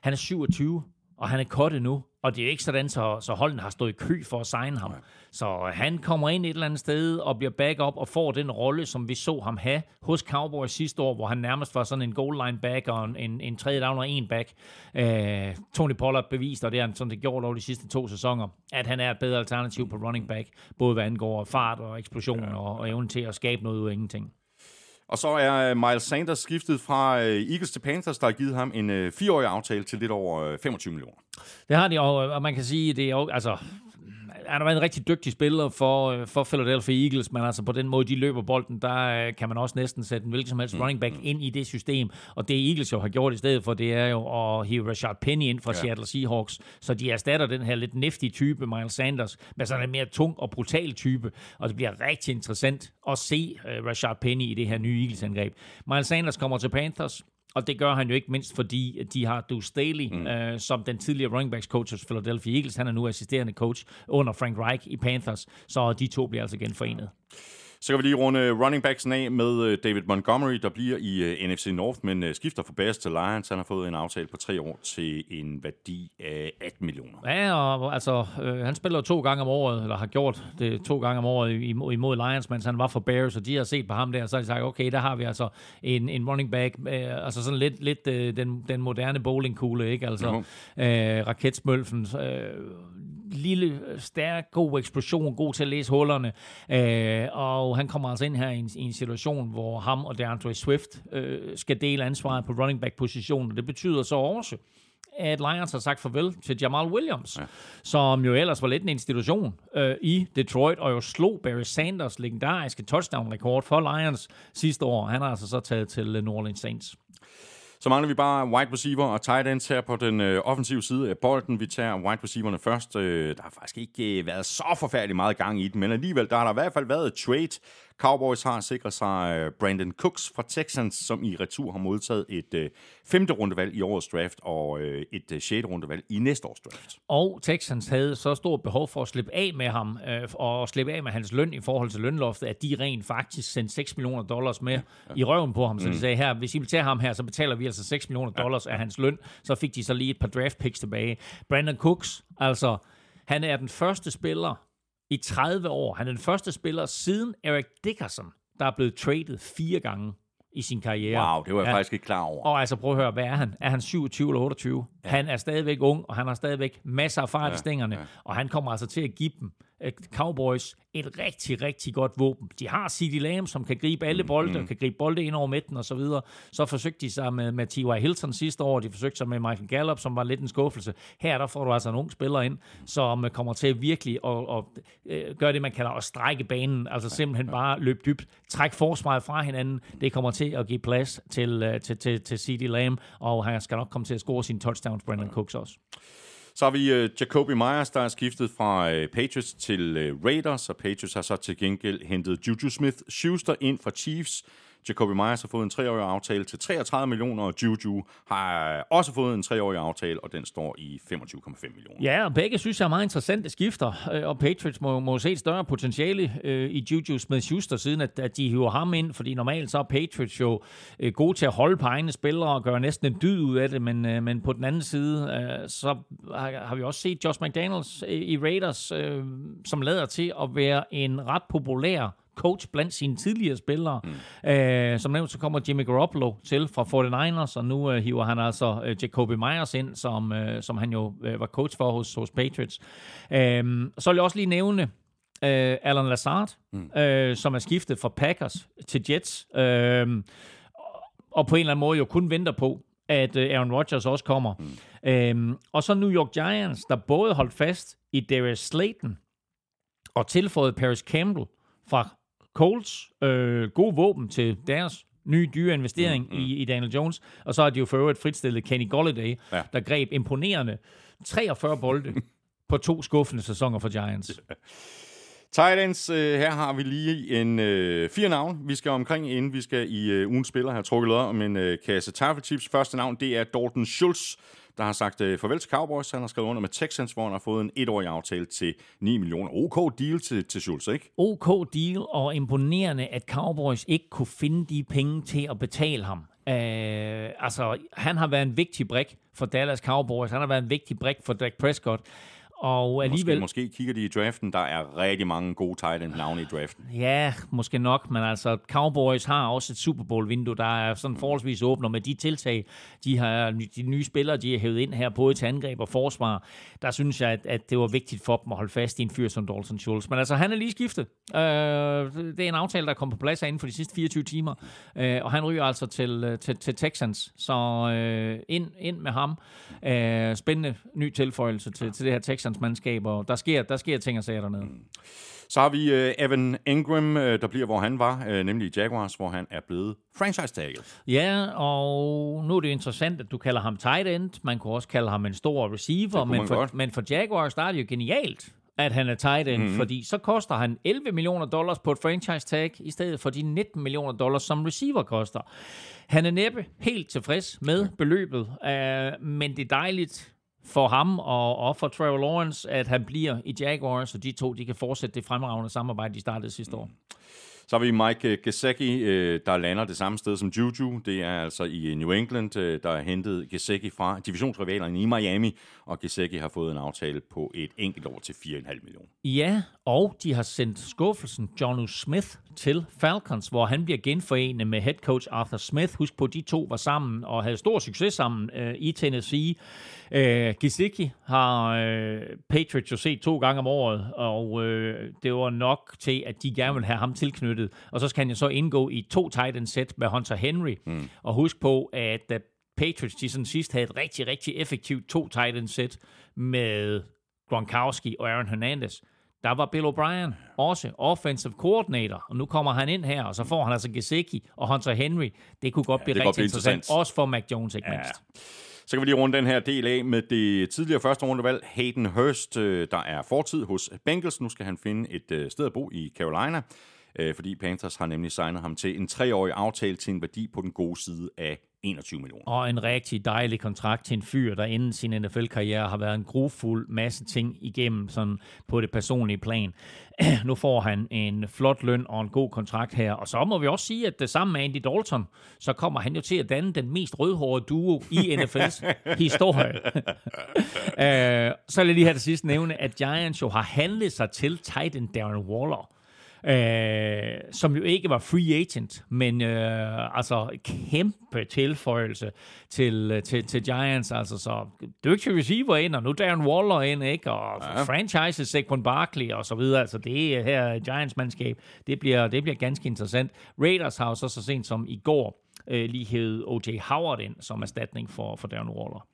Han er 27, og han er kottet nu. Og det er ikke sådan, så, så holden har stået i kø for at signe ham. Nej. Så han kommer ind et eller andet sted og bliver backup og får den rolle, som vi så ham have hos Cowboys sidste år, hvor han nærmest var sådan en goal line back og en, en tredje down og en back. Uh, Tony Pollard beviste, og det har han sådan det gjort over de sidste to sæsoner, at han er et bedre alternativ på running back, både hvad angår fart og eksplosion ja. og, og evnen til at skabe noget ud af ingenting. Og så er øh, Miles Sanders skiftet fra øh, Eagles til Panthers, der har givet ham en øh, fireårig aftale til lidt over 25 millioner. Det har de, og man kan sige, det er jo, altså, han har været en rigtig dygtig spiller for, øh, for Philadelphia Eagles, men altså på den måde, de løber bolden, der øh, kan man også næsten sætte en hvilken som helst mm. running back ind i det system. Og det Eagles jo har gjort i stedet for, det er jo at hive Rashard Penny ind fra ja. Seattle Seahawks, så de erstatter den her lidt nifty type, Miles Sanders, med sådan en mere tung og brutal type. Og det bliver rigtig interessant at se uh, Rashard Penny i det her nye Eagles-angreb. Miles Sanders kommer til Panthers, og det gør han jo ikke mindst, fordi de har Deuce Staley mm. øh, som den tidligere running backs coach hos Philadelphia Eagles. Han er nu assisterende coach under Frank Reich i Panthers, så de to bliver altså genforenet. Så kan vi lige runde running backsen af med øh, David Montgomery, der bliver i uh, øh, NFC North, men uh, skifter fra Bears til Lions. Han har fået en aftale på tre år til en værdi af 18 millioner. Ja, og altså, øh, han spiller to gange om året, eller har gjort det to gange om året imod, imod Lions, mens han var for Bears, og de har set på ham der, og så har de sagt, okay, der har vi altså en, en running back, øh, altså sådan lidt, lidt øh, den, den moderne bowlingkugle, ikke? Altså, øh, raketsmølfen, øh, lille, stærk, god eksplosion, god til at læse hullerne. Øh, og han kommer altså ind her i en, i en situation, hvor ham og DeAndre Swift øh, skal dele ansvaret på running back positionen. Det betyder så også, at Lions har sagt farvel til Jamal Williams, ja. som jo ellers var lidt en institution øh, i Detroit, og jo slog Barry Sanders legendariske touchdown-rekord for Lions sidste år. Han har altså så taget til New Orleans Saints. Så mangler vi bare wide receiver og tight ends her på den øh, offensive side af bolden. Vi tager wide receiverne først. Øh, der har faktisk ikke øh, været så forfærdelig meget gang i den, men alligevel der har der i hvert fald været et trade Cowboys har sikret sig øh, Brandon Cooks fra Texans, som i retur har modtaget et øh, femte rundevalg i årets draft og øh, et øh, sjette rundevalg i næste års draft. Og Texans havde så stort behov for at slippe af med ham øh, og slippe af med hans løn i forhold til lønloftet, at de rent faktisk sendte 6 millioner dollars med ja, i røven på ham. Så mm. de sagde her, hvis I vil tage ham her, så betaler vi altså 6 millioner dollars ja. af hans løn. Så fik de så lige et par draft picks tilbage. Brandon Cooks, altså han er den første spiller i 30 år. Han er den første spiller siden Eric Dickerson, der er blevet traded fire gange i sin karriere. Wow, det var jeg ja. faktisk ikke klar over. Og altså prøv at høre, hvad er han? Er han 27 eller 28? Ja. Han er stadigvæk ung, og han har stadigvæk masser af fart i stængerne, ja. og han kommer altså til at give dem Cowboys et rigtig, rigtig godt våben. De har C.D. Lamb, som kan gribe alle bolde, mm. kan gribe bolde ind over midten og så videre. Så forsøgte de sig med, med T.Y. Hilton sidste år, de forsøgte sig med Michael Gallup, som var lidt en skuffelse. Her der får du altså en ung spiller ind, som kommer til virkelig at, at, at gøre det, man kalder at strække banen, altså simpelthen bare løbe dybt, trække forsvaret fra hinanden. Det kommer til at give plads til, øh, til, til, til C.D. Lamb, og han skal nok komme til at score sine touchdowns, Brandon Cooks også. Så har vi uh, Jacoby Myers, der er skiftet fra uh, Patriots til uh, Raiders, og Patriots har så til gengæld hentet Juju Smith-Schuster ind fra Chiefs. Jacoby Myers har fået en treårig aftale til 33 millioner, og Juju har øh, også fået en treårig aftale, og den står i 25,5 millioner. Ja, og begge synes jeg er meget interessante skifter, øh, og Patriots må, må se et større potentiale øh, i Juju Smith-Schuster, siden at, at de hiver ham ind, fordi normalt så er Patriots jo øh, gode til at holde på egne spillere og gøre næsten en dyd ud af det, men, øh, men på den anden side, øh, så har, har vi også set Josh McDaniels øh, i Raiders, øh, som lader til at være en ret populær coach blandt sine tidligere spillere. Mm. Øh, som nævnt, så kommer Jimmy Garoppolo til fra 49ers, og nu øh, hiver han altså øh, Jacoby Myers ind, som, øh, som han jo øh, var coach for hos, hos Patriots. Øh, så vil jeg også lige nævne øh, Alan Lazard, mm. øh, som er skiftet fra Packers til Jets, øh, og på en eller anden måde jo kun venter på, at øh, Aaron Rodgers også kommer. Mm. Øhm, og så New York Giants, der både holdt fast i Darius Slayton og tilføjet Paris Campbell fra Colts øh, gode våben til deres nye dyre investering mm, mm. I, i Daniel Jones. Og så har de jo for øvrigt fritstillet Kenny Golladay, ja. der greb imponerende 43 bolde på to skuffende sæsoner for Giants. Titans, øh, her har vi lige en øh, fire navn, vi skal omkring, inden vi skal i øh, ugens spiller. have trukket om en øh, kasse taffelchips. Første navn, det er Dalton Schultz, der har sagt øh, farvel til Cowboys. Han har skrevet under med Texans, hvor han har fået en etårig aftale til 9 millioner. OK deal til, til Schultz, ikke? OK deal, og imponerende, at Cowboys ikke kunne finde de penge til at betale ham. Øh, altså, han har været en vigtig brik for Dallas Cowboys. Han har været en vigtig brik for Dak Prescott. Og alligevel... Måske, måske kigger de i draften. Der er rigtig mange gode tight end navne i draften. Ja, måske nok, men altså Cowboys har også et Super Bowl-vindue, der er sådan forholdsvis åbent, med de tiltag, de har de nye spillere, de har hævet ind her, både til angreb og forsvar, der synes jeg, at, at det var vigtigt for dem at holde fast i en fyr som Dalton Schultz. Men altså, han er lige skiftet. Øh, det er en aftale, der kom på plads inden for de sidste 24 timer, øh, og han ryger altså til, øh, til, til Texans, så øh, ind, ind med ham. Øh, spændende ny tilføjelse til, til det her Texans modstandsmandskab, og der sker, der sker ting og sager dernede. Mm. Så har vi uh, Evan Ingram, uh, der bliver, hvor han var, uh, nemlig i Jaguars, hvor han er blevet franchise-tagget. Ja, og nu er det interessant, at du kalder ham tight end. Man kunne også kalde ham en stor receiver, men for, men for Jaguars der er det jo genialt, at han er tight end, mm-hmm. fordi så koster han 11 millioner dollars på et franchise tag, i stedet for de 19 millioner dollars, som receiver koster. Han er næppe helt tilfreds med beløbet, uh, men det er dejligt, for ham og, og for Trevor Lawrence, at han bliver i Jaguars, og de to de kan fortsætte det fremragende samarbejde, de startede sidste år. Så har vi Mike Gesicki, øh, der lander det samme sted som Juju. Det er altså i New England, der er hentet Gesicki fra divisionsrivalerne i Miami, og Gesicki har fået en aftale på et enkelt år til 4,5 millioner. Ja, og de har sendt skuffelsen John Smith til Falcons, hvor han bliver genforenet med head coach Arthur Smith. Husk på, de to var sammen og havde stor succes sammen øh, i Tennessee. Øh, Gesicki har øh, Patriots jo set to gange om året, og øh, det var nok til, at de gerne vil have ham tilknyttet. Og så skal han jo så indgå i to tight end set med Hunter Henry. Mm. Og husk på, at da Patriots de sådan sidst havde et rigtig, rigtig effektivt to tight end set med Gronkowski og Aaron Hernandez, der var Bill O'Brien også offensive coordinator, og nu kommer han ind her, og så får han altså Gesicki og Hunter Henry. Det kunne godt Ja, blive det rigtig interessant, interessant. også for Mac Jones, ikke Ja. mindst. Så kan vi lige runde den her del af med det tidligere første rundevalg, Hayden Hurst, øh, der er fortid hos Bengals. Nu skal han finde et øh, sted at bo i Carolina, øh, fordi Panthers har nemlig signet ham til en treårig aftale til en værdi på den gode side af 21 millioner. Og en rigtig dejlig kontrakt til en fyr, der inden sin NFL-karriere har været en grufuld masse ting igennem sådan på det personlige plan. nu får han en flot løn og en god kontrakt her. Og så må vi også sige, at det sammen med Andy Dalton, så kommer han jo til at danne den mest rødhårede duo i NFL's historie. uh, så vil jeg lige have det sidste nævne, at Giants jo har handlet sig til Titan Darren Waller. Øh, som jo ikke var free agent, men øh, altså kæmpe tilføjelse til, øh, til, til Giants. Altså så dygtig receiver ind, og nu Darren Waller ind, ikke? Og ja. franchise Saquon Barkley og så videre. Altså det er her Giants-mandskab, det bliver, det bliver ganske interessant. Raiders har jo så, så sent som i går øh, lige hævet O.J. Howard ind som erstatning for, for Darren Waller.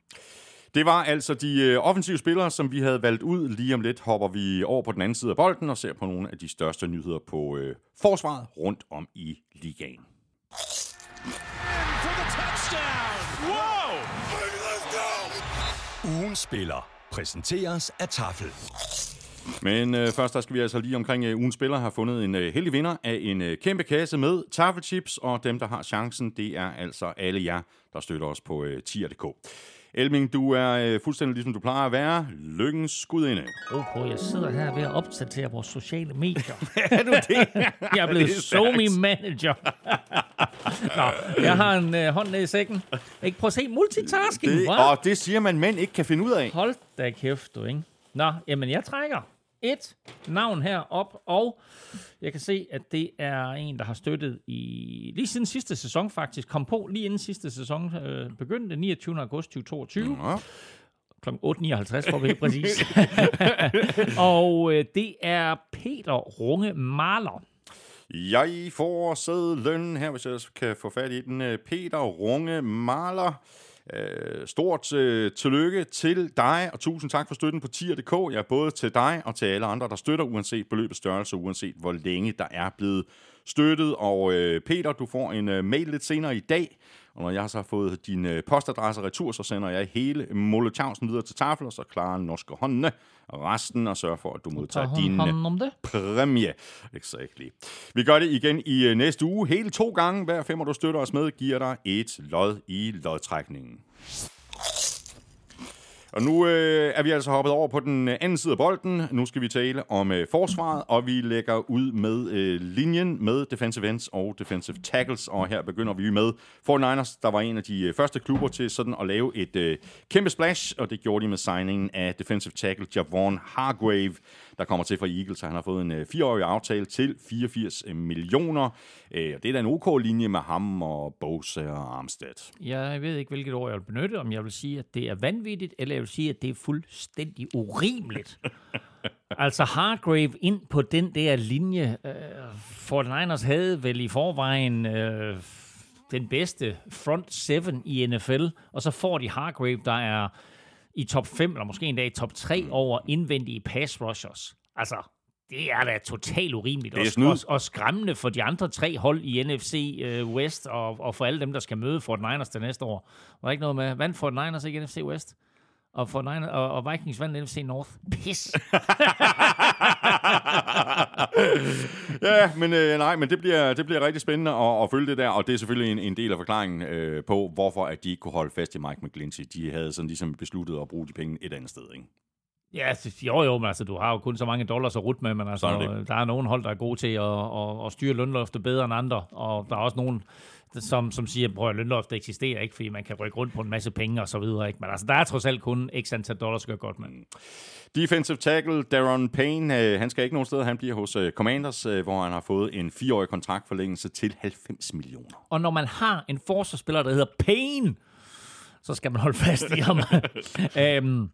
Det var altså de øh, offensive spillere, som vi havde valgt ud. Lige om lidt hopper vi over på den anden side af bolden og ser på nogle af de største nyheder på øh, forsvaret rundt om i ligaen. Ugen spiller præsenteres af Tafel. Men øh, først der skal vi altså lige omkring øh, ugens spiller have fundet en øh, heldig vinder af en øh, kæmpe kasse med tafelchips, og dem, der har chancen, det er altså alle jer, der støtter os på øh, tier.dk. Elming, du er øh, fuldstændig ligesom du plejer at være. Lykkens skudinde. På, jeg sidder her ved at opdatere vores sociale medier. er du det? jeg er blevet Det er SoMe manager. Nå, jeg har en øh, hånd ned i sækken. Ikke prøv at se multitasking, Det, hva'? og det siger man, mænd ikke kan finde ud af. Hold da kæft, du, ikke? Nå, jamen jeg trækker et navn her op, og jeg kan se, at det er en, der har støttet i lige siden sidste sæson faktisk. Kom på lige inden sidste sæson øh, begyndte, 29. august 2022. Ja. kl. 8.59 for at være præcis. og øh, det er Peter Runge Maler. Jeg får sædlen her, hvis jeg kan få fat i den. Øh, Peter Runge Maler. Øh, stort øh, tillykke til dig, og tusind tak for støtten på tier.dk. Jeg er både til dig og til alle andre, der støtter, uanset beløbets størrelse, uanset hvor længe der er blevet støttet. Og øh, Peter, du får en øh, mail lidt senere i dag, og når jeg så har fået din øh, postadresse retur, så sender jeg hele Molotowsen videre til tafel, og så klarer norske håndene resten, og sørger for, at du modtager Tager din... hun øh, hånd om det? præmie. Exactly. Vi gør det igen i øh, næste uge. Hele to gange. Hver femmer, du støtter os med, giver dig et lod i lodtrækningen. Og nu øh, er vi altså hoppet over på den øh, anden side af bolden. Nu skal vi tale om øh, forsvaret, og vi lægger ud med øh, linjen med defensive ends og defensive tackles. Og her begynder vi med 49ers, der var en af de øh, første klubber til sådan at lave et øh, kæmpe splash, og det gjorde de med signingen af defensive tackle Javon Hargrave, der kommer til fra Eagles. Han har fået en øh, fireårig aftale til 84 millioner. Øh, og det er da en OK-linje med ham og Bose og Armstead. Jeg ved ikke, hvilket ord jeg vil benytte, om jeg vil sige, at det er vanvittigt, eller jeg vil sige, at det er fuldstændig urimeligt. altså Hargrave ind på den der linje. Uh, Fort Niners havde vel i forvejen uh, den bedste front seven i NFL, og så får de Hargrave, der er i top 5, eller måske endda i top 3 over indvendige pass rushers. Altså, det er da totalt urimeligt. Det er og, og, og skræmmende for de andre tre hold i NFC uh, West, og, og for alle dem, der skal møde Fort Niners til næste år. Var der ikke noget med, vandt Fort Niners ikke NFC West? Og, Fort Niners, og, og Vikings vandt NFC North. Pis. Ja, men øh, nej, men det bliver, det bliver rigtig spændende at, at følge det der, og det er selvfølgelig en, en del af forklaringen øh, på, hvorfor at de ikke kunne holde fast i Mike McGlinchey. De havde sådan ligesom besluttet at bruge de penge et andet sted, ikke? Ja, jo jo, men altså, du har jo kun så mange dollars at rute med, men altså, er der er nogen hold, der er gode til at, at, at styre lønloftet bedre end andre, og der er også nogen, som, som siger, prøv at lønloftet eksisterer ikke, fordi man kan rykke rundt på en masse penge og så videre, ikke? Men altså, der er trods alt kun x antal dollars, at gøre godt med. Defensive tackle Darren Payne, øh, han skal ikke nogen steder. Han bliver hos øh, Commanders, øh, hvor han har fået en fireårig kontraktforlængelse til 90 millioner. Og når man har en forsvarsspiller, der hedder Payne, så skal man holde fast i ham. øhm,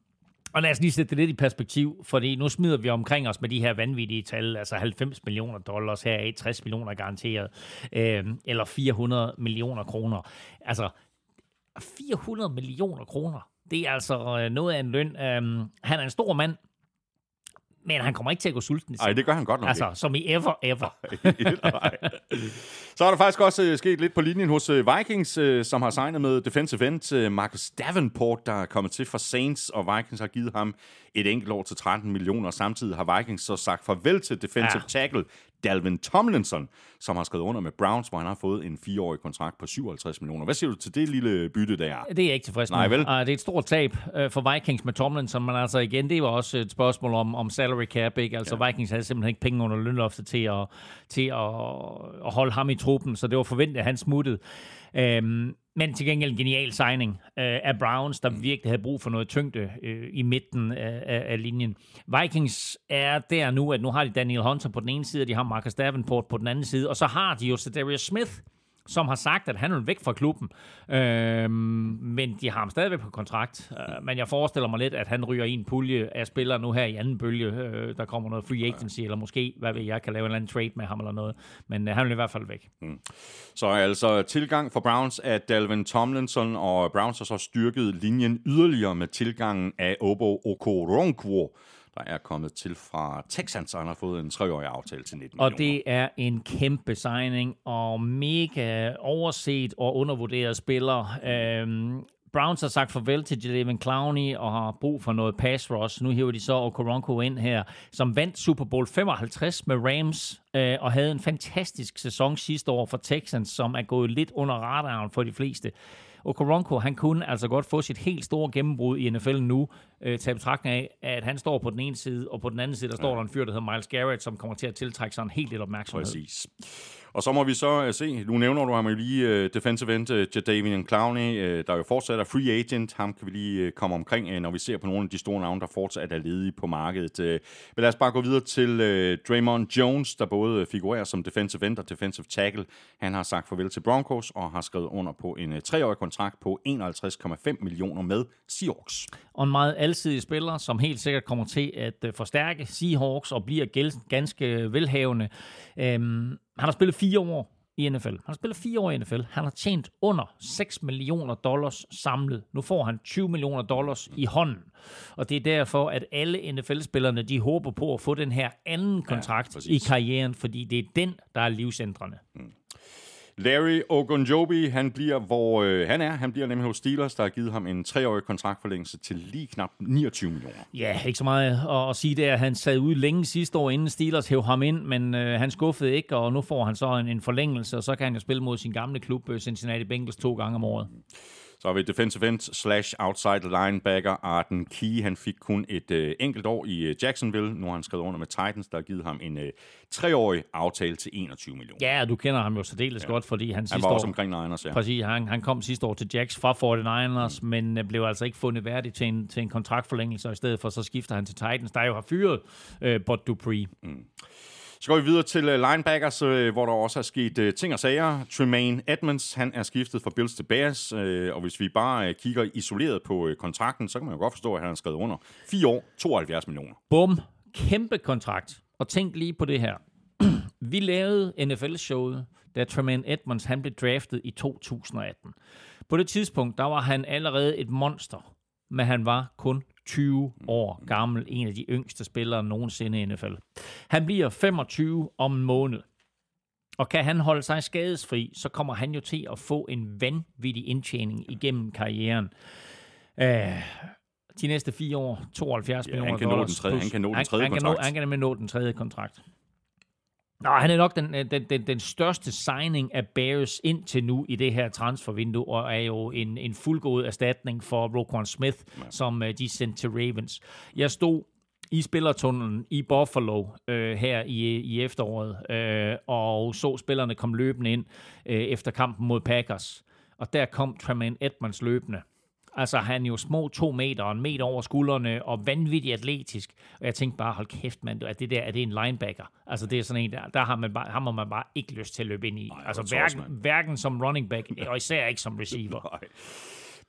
og lad os lige sætte det lidt i perspektiv, fordi nu smider vi omkring os med de her vanvittige tal, altså 90 millioner dollars, her 60 millioner garanteret, øh, eller 400 millioner kroner. Altså, 400 millioner kroner, det er altså øh, noget af en løn. Øh, han er en stor mand, men han kommer ikke til at gå sulten. Nej, det gør han godt nok Altså, ikke. som i ever, ever. Nej. Så er der faktisk også øh, sket lidt på linjen hos øh, Vikings, øh, som har signet med defensive end Marcus Davenport, der er kommet til fra Saints, og Vikings har givet ham et enkelt år til 13 millioner. Samtidig har Vikings så sagt farvel til defensive Ja. tackle Dalvin Tomlinson, som har skrevet under med Browns, hvor han har fået en fireårig kontrakt på 57 millioner. Hvad siger du til det lille bytte der? Det er jeg ikke tilfreds med. Nej, vel? Uh, det er et stort tab uh, for Vikings med Tomlinson, men altså igen, det var også et spørgsmål om, om salary cap. Ikke? Altså ja. Vikings havde simpelthen ikke penge under lønloftet til at, til at, at holde ham i truppen, så det var forventet, at han smuttede. Um, men til gengæld en genial signing uh, af Browns, der virkelig havde brug for noget tyngde uh, i midten af, af, af linjen. Vikings er der nu, at nu har de Daniel Hunter på den ene side, og de har Marcus Davenport på den anden side, og så har de jo Darius Smith, som har sagt, at han vil væk fra klubben. Øh, men de har ham stadigvæk på kontrakt. Øh, men jeg forestiller mig lidt, at han ryger i en pulje af spillere nu her i anden bølge. Øh, der kommer noget free agency, eller måske, hvad ved jeg, kan lave en eller anden trade med ham eller noget. Men øh, han vil i hvert fald væk. Mm. Så altså tilgang for Browns af Dalvin Tomlinson, og Browns har så styrket linjen yderligere med tilgangen af Obo Okoronkwo, der er kommet til fra Texans, og han har fået en treårig aftale til 19 Og millioner. det er en kæmpe signing, og mega overset og undervurderet spiller. Øhm, Browns har sagt farvel til Jadavion Clowney og har brug for noget pass rush. Nu hiver de så Okoronkwo ind her, som vandt Super Bowl 55 med Rams øh, og havde en fantastisk sæson sidste år for Texans, som er gået lidt under radaren for de fleste. Okoronkwo, han kunne altså godt få sit helt store gennembrud i NFL nu, øh, til betragtning af, at han står på den ene side, og på den anden side, der står der en fyr, der hedder Miles Garrett, som kommer til at tiltrække sig en helt lidt opmærksomhed. Præcis. Og så må vi så uh, se, nu nævner du ham jo lige, uh, defensive end øh, uh, Jadavion Clowney, uh, der jo fortsat er free agent. Ham kan vi lige uh, komme omkring, uh, når vi ser på nogle af de store navne, der fortsat er ledige på markedet. Uh, men lad os bare gå videre til uh, Draymond Jones, der både figurerer som defensive end og defensive tackle. Han har sagt farvel til Broncos og har skrevet under på en uh, treårig kontrakt på 51,5 millioner med Seahawks. og en meget alsidig spiller, som helt sikkert kommer til at forstærke Seahawks og bliver ganske velhavende. Øhm, han har spillet fire år i NFL. Han har spillet fire år i NFL. Han har tjent under 6 millioner dollars samlet. Nu får han 20 millioner dollars i hånden. Og det er derfor, at alle NFL-spillerne, de håber på at få den her anden kontrakt ja, præcis. i karrieren, fordi det er den, der er livsændrende. Larry Ogunjobi, han bliver, hvor øh, han er. Han bliver nemlig hos Steelers, der har givet ham en treårig kontraktforlængelse til lige knap 29 millioner. Ja, ikke så meget at, at sige der. Han sad ude længe sidste år, inden Steelers hæv ham ind, men øh, han skuffede ikke, og nu får han så en, en forlængelse, og så kan han jo spille mod sin gamle klub, øh, Cincinnati Bengals, to gange om året. Så har vi defensive end slash outside linebacker Arden Key. Han fik kun et øh, enkelt år i øh, Jacksonville. Nu har han skrevet under med Titans, der har givet ham en øh, treårig aftale til 21 millioner. Ja, du kender ham jo særdeles ja. godt, fordi han han sidste var også år... omkring Niners, ja. Præcis, han, han kom sidste år til Jacks fra 49ers, mm. men øh, blev altså ikke fundet værdig til en, til en kontraktforlængelse, og i stedet for så skifter han til Titans, der jo har fyret øh, Bud Dupree. Mm. Så går vi videre til øh, linebackers, øh, hvor der også er sket øh, ting og sager. Tremaine Edmonds, han er skiftet fra Bills til Bears, og hvis vi bare kigger isoleret på kontrakten, så kan man jo godt forstå, at han har skrevet under 4 år, 72 millioner. Bum, kæmpe kontrakt. Og tænk lige på det her. Vi lavede NFL-showet, da Tremaine Edmonds han blev draftet i 2018. På det tidspunkt, der var han allerede et monster, men han var kun 20 år gammel, en af de yngste spillere nogensinde i NFL. Han bliver 25 om en måned. Og kan han holde sig skadesfri, så kommer han jo til at få en vanvittig indtjening igennem karrieren. Uh, de næste fire år, 72 Ja, millioner han kan nå dollars. den tredje- plus- han kan nå den tredje han, han, kan kontrakt. han kan nå den tredje kontrakt. Nå, han er nok den, den, den, den største signing af Bears indtil nu i det her transfervindue, og er jo en, en fuldgod erstatning for Roquan Smith, ja. som uh, de sendte til Ravens. Jeg stod i spillertunnelen i Buffalo øh, her i, i efteråret, øh, og så spillerne komme løbende ind øh, efter kampen mod Packers. Og der kom Tremaine Edmonds løbende. Altså, han er jo små to meter, en meter over skuldrene, og vanvittigt atletisk. Og jeg tænkte bare, hold kæft, mand, er det der, er det en linebacker? Altså, det er sådan en der, der har man, bare, har man bare ikke lyst til at løbe ind i. Nej, altså, hverken, hverken som running back, og især ikke som receiver. Nej.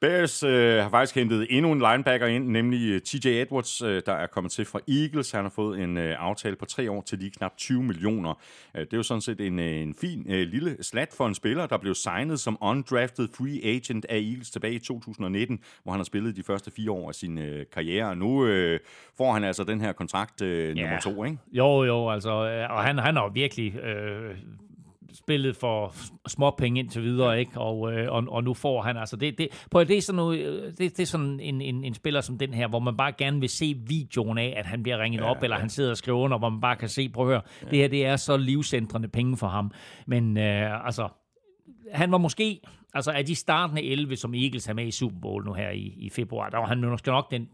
Bears øh, har faktisk hentet endnu en linebacker ind, nemlig øh, TJ Edwards, øh, der er kommet til fra Eagles. Han har fået en øh, aftale på tre år til lige knap 20 millioner. Øh, det er jo sådan set en, øh, en fin øh, lille slat for en spiller, der blev signet som undrafted free agent af Eagles tilbage i 2019, hvor han har spillet de første fire år af sin øh, karriere. Nu øh, får han altså den her kontrakt øh, nummer Ja. to, ikke? Jo, jo, altså, øh, og han, han har virkelig øh, spillet for små penge indtil videre, ikke? Og, øh, og, og nu får han altså det, det, at- det er sådan noget, øh, det, det er sådan en, en, en spiller som den her, hvor man bare gerne vil se videoen af, at han bliver ringet ja, op, eller han sidder og skriver under, hvor man bare kan se, prøv at høre, ja. det her det er så livscentrende penge for ham. Men øh, altså, han var måske, altså af de startende 11, som Eagles har med i Super Bowl nu her i, i februar, der var han måske nok den,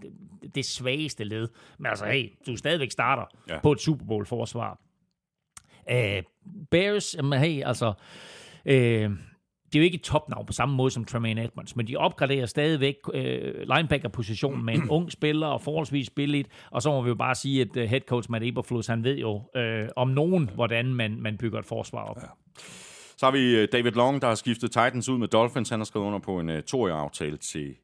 det svageste led. Men altså, hey, du stadigvæk starter Ja. ja. på et Super Bowl-forsvar. Uh, Bears, jamen, hey, altså, uh, det er jo ikke et topnavn på samme måde som Tremaine Edmonds, men de opgraderer stadigvæk øh, linebacker-positionen med en ung spiller og forholdsvis billigt, og så må vi jo bare sige, at øh, head coach Matt Eberflus, han ved jo øh, om nogen, hvordan man, man bygger et forsvar op. Ja. Så har vi øh, David Long, der har skiftet Titans ud med Dolphins. Han har skrevet under på en uh, toårig aftale til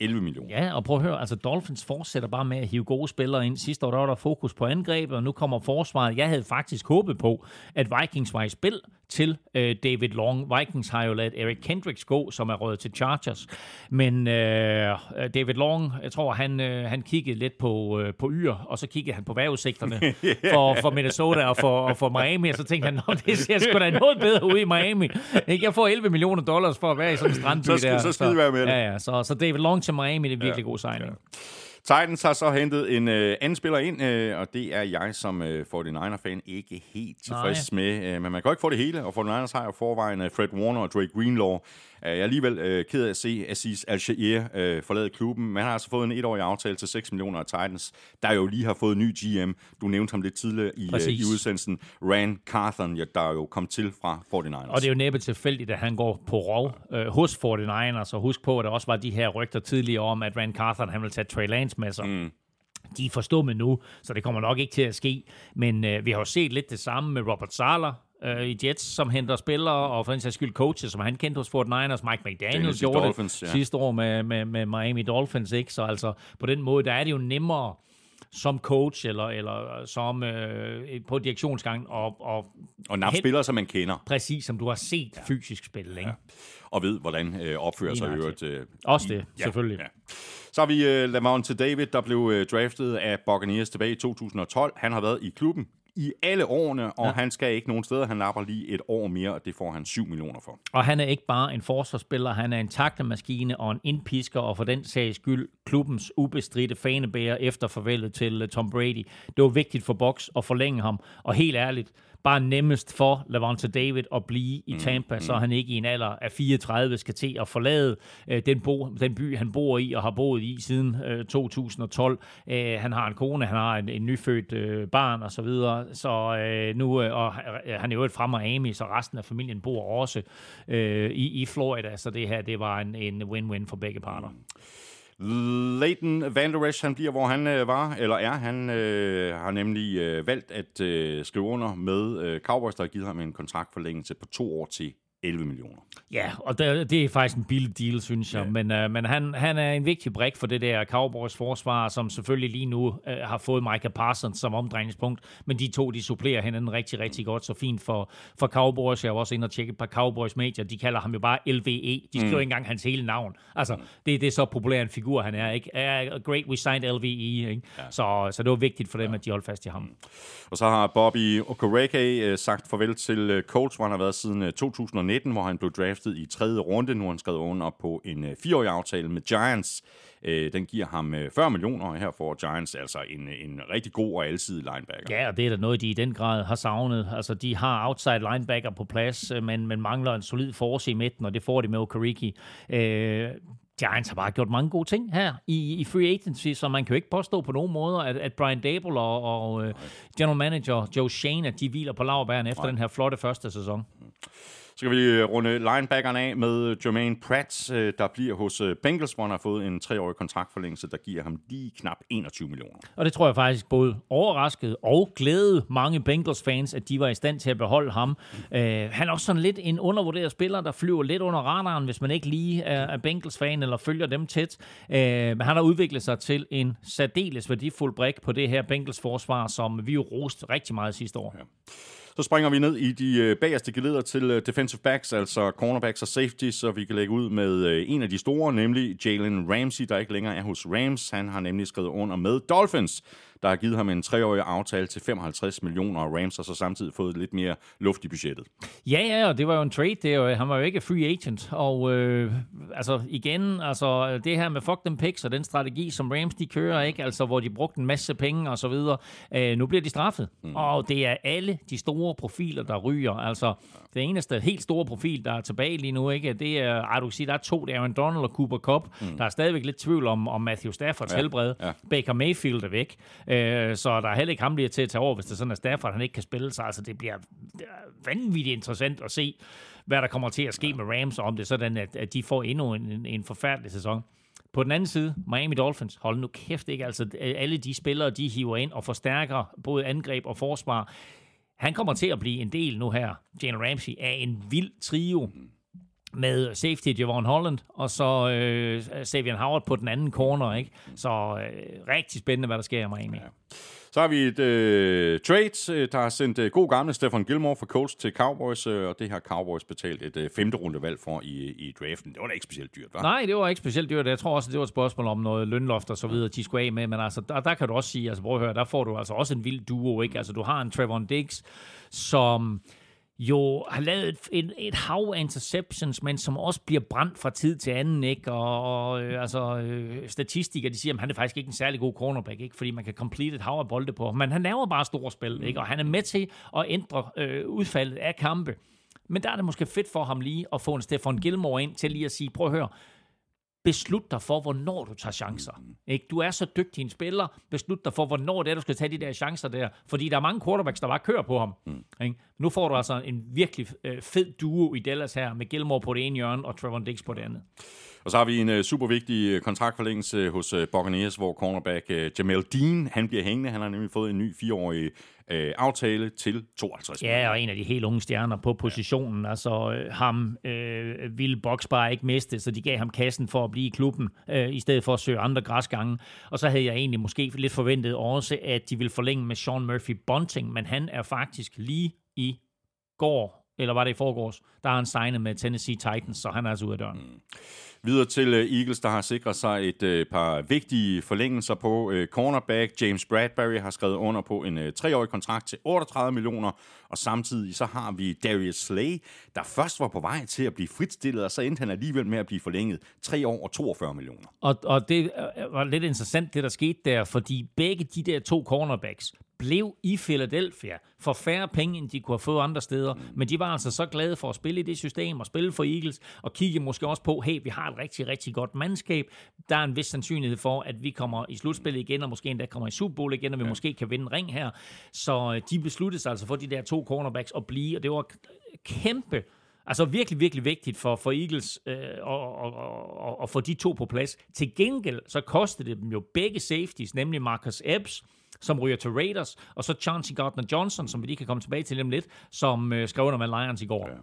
11 millioner. Ja, og prøv at høre, altså Dolphins fortsætter bare med at hive gode spillere ind. Sidste år der var der fokus på angrebet, og nu kommer forsvaret. Jeg havde faktisk håbet på, at Vikings var i spil til øh, David Long. Vikings har jo lavet Eric Kendricks gå, som er røget til Chargers. Men øh, David Long, jeg tror, han, øh, han kiggede lidt på, øh, på yr, og så kiggede han på vejrudsigterne for, for Minnesota og for, og for Miami, og så tænkte han, Nå, det ser sgu da noget bedre ud i Miami. Jeg får 11 millioner dollars for at være i sådan en strandby Så skal- der. så skide være med det. Ja, ja, så, så David Long til Miami, det er virkelig Ja, god signing. Titans har så hentet en øh, anden spiller ind, øh, og det er jeg som øh, 49er-fan ikke helt tilfreds med. Øh, men man kan jo ikke få det hele, og 49ers har jo forvejen øh, Fred Warner og Drake Greenlaw. Øh, jeg er alligevel øh, ked af at se Aziz Al-Shahir øh, forlade klubben. Man har altså fået en etårig aftale til 6 millioner af Titans, der jo lige har fået ny GM. Du nævnte ham lidt tidligere i, øh, i udsendelsen. Rand Carthon, ja, der er jo kom til fra 49ers. Og det er jo næppe tilfældigt, at han går på rov øh, hos 49ers, og husk på, at der også var de her rygter tidligere om, at Rand Carthon han vil tage Trey Lance med sig. Mm. De er forstummet nu, så det kommer nok ikke til at ske. Men øh, vi har jo set lidt det samme med Robert Sala øh, i Jets, som henter spillere, og for den sags skyld coaches, som han kendte hos 49ers. Mike McDaniels Daniels i gjorde Dolphins, det ja. sidste år med, med, med Miami Dolphins. Ikke? Så altså, på den måde, der er det jo nemmere som coach eller, eller som øh, på direktionsgangen og, og og nap spillere, som man kender, præcis som du har set ja. fysisk spille. Ikke? Ja. og ved, hvordan øh, opfører sig i øvrigt. Øh, Også i- det, selvfølgelig. Ja. Så har vi øh, Lavonte David, der blev øh, draftet af Buccaneers tilbage i 2012. Han har været i klubben i alle årene, og ja. han skal ikke nogen steder. Han lapper lige et år mere, og det får han 7 millioner for. Og han er ikke bare en forsvarsspiller, han er en taktemaskine og en indpisker, og for den sags skyld klubbens ubestridte fanebærer efter farvelet til uh, Tom Brady. Det var vigtigt for Box at forlænge ham, og helt ærligt, bare nemmest for Lavonte David at blive i Tampa, mm, så han ikke i en alder af 34 skal til at forlade øh, den, bo, den by, han bor i og har boet i siden øh, 2012. Øh, han har en kone, han har en, en nyfødt øh, barn og så videre, så øh, nu, øh, og øh, han er jo et fra Miami, så resten af familien bor også øh, i, i Florida, så det her, det var en, en win-win for begge parter. Leighton Van Der Esch, han bliver, hvor han øh, var, eller er. Han øh, har nemlig øh, valgt at øh, skrive under med øh, Cowboys, der har givet ham en kontraktforlængelse på to år til 11 millioner. Ja, og det, det er faktisk en billig deal, synes jeg. Ja. Ja. Men, øh, men han, han er en vigtig brik for det der Cowboys forsvar, som selvfølgelig lige nu øh, har fået Micah Parsons som omdrejningspunkt. Men de to, de supplerer hinanden rigtig, rigtig godt. Så fint for, for Cowboys. Jeg var også inde og tjekke på Cowboys medier. De kalder ham jo bare LVE. De skriver mm. ikke engang hans hele navn. Altså, det, det er så populær en figur, han er. Ikke? Uh, great, we signed LVE. Ikke? Ja. Så, så det var vigtigt for dem, at de holdt fast i ham. Og så har Bobby Okereke øh, sagt farvel til øh, Colts, hvor han har været siden øh, 2019, hvor han blev draftet i tredje runde. Nu har han skrevet under på en øh, fireårig aftale med Giants. Øh, den giver ham øh, 40 millioner, og her får Giants altså en, en rigtig god og alsidig linebacker. Ja, og det er da noget, de i den grad har savnet. Altså, de har outside linebacker på plads, øh, men, men mangler en solid force i midten, og det får de med Okariki. Øh, Giants har bare gjort mange gode ting her i, i free agency, så man kan jo ikke påstå på nogen måder, at, at Brian Dable og, og general manager Joe Shane, at de hviler på lavbæren efter Nej. den her flotte første sæson. Så kan vi runde linebackerne af med Jermaine Pratt, øh, der bliver hos øh, Bengals, hvor han har fået en treårig kontraktforlængelse, der giver ham lige knap 21 millioner. Og det tror jeg faktisk både overraskede og glædede mange Bengals-fans, at de var i stand til at beholde ham. Uh, han er også sådan lidt en undervurderet spiller, der flyver lidt under radaren, hvis man ikke lige er, Bengals-fan eller følger dem tæt. Uh, men han har udviklet sig til en særdeles værdifuld brik på det her Bengals-forsvar, som vi jo roste rigtig meget sidste år. Ja. Så springer vi ned i de øh, bagerste geleder til øh, defensive backs, altså cornerbacks og safeties, så vi kan lægge ud med øh, en af de store, nemlig Jalen Ramsey, der ikke længere er hos Rams. Han har nemlig skrevet under med Dolphins der har givet ham en treårig aftale til 55 millioner, og Rams har så samtidig fået lidt mere luft i budgettet. Ja, ja, og det var jo en trade, det, og han var jo ikke free agent, og øh, altså igen, altså det her med fuck them picks og den strategi, som Rams de kører, ikke, altså hvor de brugte en masse penge og så videre, øh, nu bliver de straffet, mm. og det er alle de store profiler, der ryger, altså det eneste helt store profil, der er tilbage lige nu, ikke, det er, ej, du kan sige, der er to, det er Aaron Donald og Cooper Cup, mm. der er stadigvæk lidt tvivl om, om Matthew Staffords ja, helbred, ja. Baker Mayfield er væk, Øh, så der er heller ikke ham lige til at tage over, hvis det er sådan, at Stafford han ikke kan spille sig. Altså, det bliver vanvittigt interessant at se, hvad der kommer til at ske med Rams, og om det er sådan, at, at de får endnu en, en forfærdelig sæson. På den anden side, Miami Dolphins, hold nu kæft ikke, altså alle de spillere, de hiver ind og forstærker både angreb og forsvar. Han kommer til at blive en del nu her, Jalen Ramsey, af en vild trio med safety Javon Holland, og så øh, Savian Howard på den anden corner. Ikke? Så øh, rigtig spændende, hvad der sker i Miami. Ja. Så har vi et øh, trade, øh, der har sendt øh, god gamle Stefan Gilmore fra Colts til Cowboys, øh, og det har Cowboys betalt et øh, femte rundevalg for i, i draften. Det var da ikke specielt dyrt, hva'? Nej, det var ikke specielt dyrt. Jeg tror også, det var et spørgsmål om noget lønloft og så videre, de skulle af med, men altså, der, der kan du også sige, altså prøv at høre, der får du altså også en vild duo, ikke? Altså, du har en Trevor Diggs, som jo har lavet et, et, et hav af interceptions, men som også bliver brændt fra tid til anden, ikke? Og, og øh, altså, øh, statistikere, de siger, at han er faktisk ikke en særlig god cornerback, ikke? Fordi man kan complete et hav af bolde på Men han laver bare store spil, ikke? Og han er med til at ændre øh, udfaldet af kampe. Men der er det måske fedt for ham lige at få en Stefan Gilmore ind til lige at sige, prøv at høre, beslut dig for, hvornår du tager chancer. Ikke? Du er så dygtig en spiller, beslut dig for, hvornår det er, du skal tage de der chancer der. Fordi der er mange quarterbacks, der bare kører på ham. Mm. Ikke? Nu får du altså en virkelig øh, fed duo i Dallas her, med Gilmore på det ene hjørne, og Trevor Diggs på det andet. Og så har vi en uh, super vigtig uh, kontraktforlængelse hos uh, Buccaneers, hvor cornerback uh, Jamel Dean, han bliver hængende. Han har nemlig fået en ny fireårig øh, aftale til 52 Ja, og en af de helt unge stjerner på positionen. Ja. Altså øh, ham øh, ville Box bare ikke miste, så de gav ham kassen for at blive i klubben, øh, i stedet for at søge andre græsgange. Og så havde jeg egentlig måske lidt forventet også, at de ville forlænge med Sean Murphy Bunting, men han er faktisk lige i går, eller var det i forgårs, der har han signet med Tennessee Titans, så han er altså ude af døren. Mm. Videre til øh, Eagles, der har sikret sig et øh, par vigtige forlængelser på. Øh, cornerback James Bradbury har skrevet under på en treårig kontrakt til 38 millioner, og samtidig så har vi Darius Slay, der først var på vej til at blive fritstillet, og så endte han alligevel med at blive forlænget 3 år og 42 millioner. Og, og det var lidt interessant, det der skete der, fordi begge de der to cornerbacks, blev i Philadelphia for færre penge, end de kunne have fået andre steder. Mm. Men de var altså så glade for at spille i det system og spille for Eagles, og kigge måske også på, hey, vi har et rigtig, rigtig godt mandskab. Der er en vis sandsynlighed for, at vi kommer i slutspillet igen, og måske endda kommer i Super Bowl igen, og vi ja. måske kan vinde en ring her. Så øh, de besluttede sig altså for de der to cornerbacks at blive, og det var kæmpe Altså virkelig, virkelig vigtigt for, for Eagles øh, og, og, og, og få de to på plads. Til gengæld så kostede det dem jo begge safeties, nemlig Marcus Epps, som ryger til Raiders, og så Chauncey Gardner-Johnson, som vi lige kan komme tilbage til dem lidt, som øh, skrev under med Lions i går. Ja.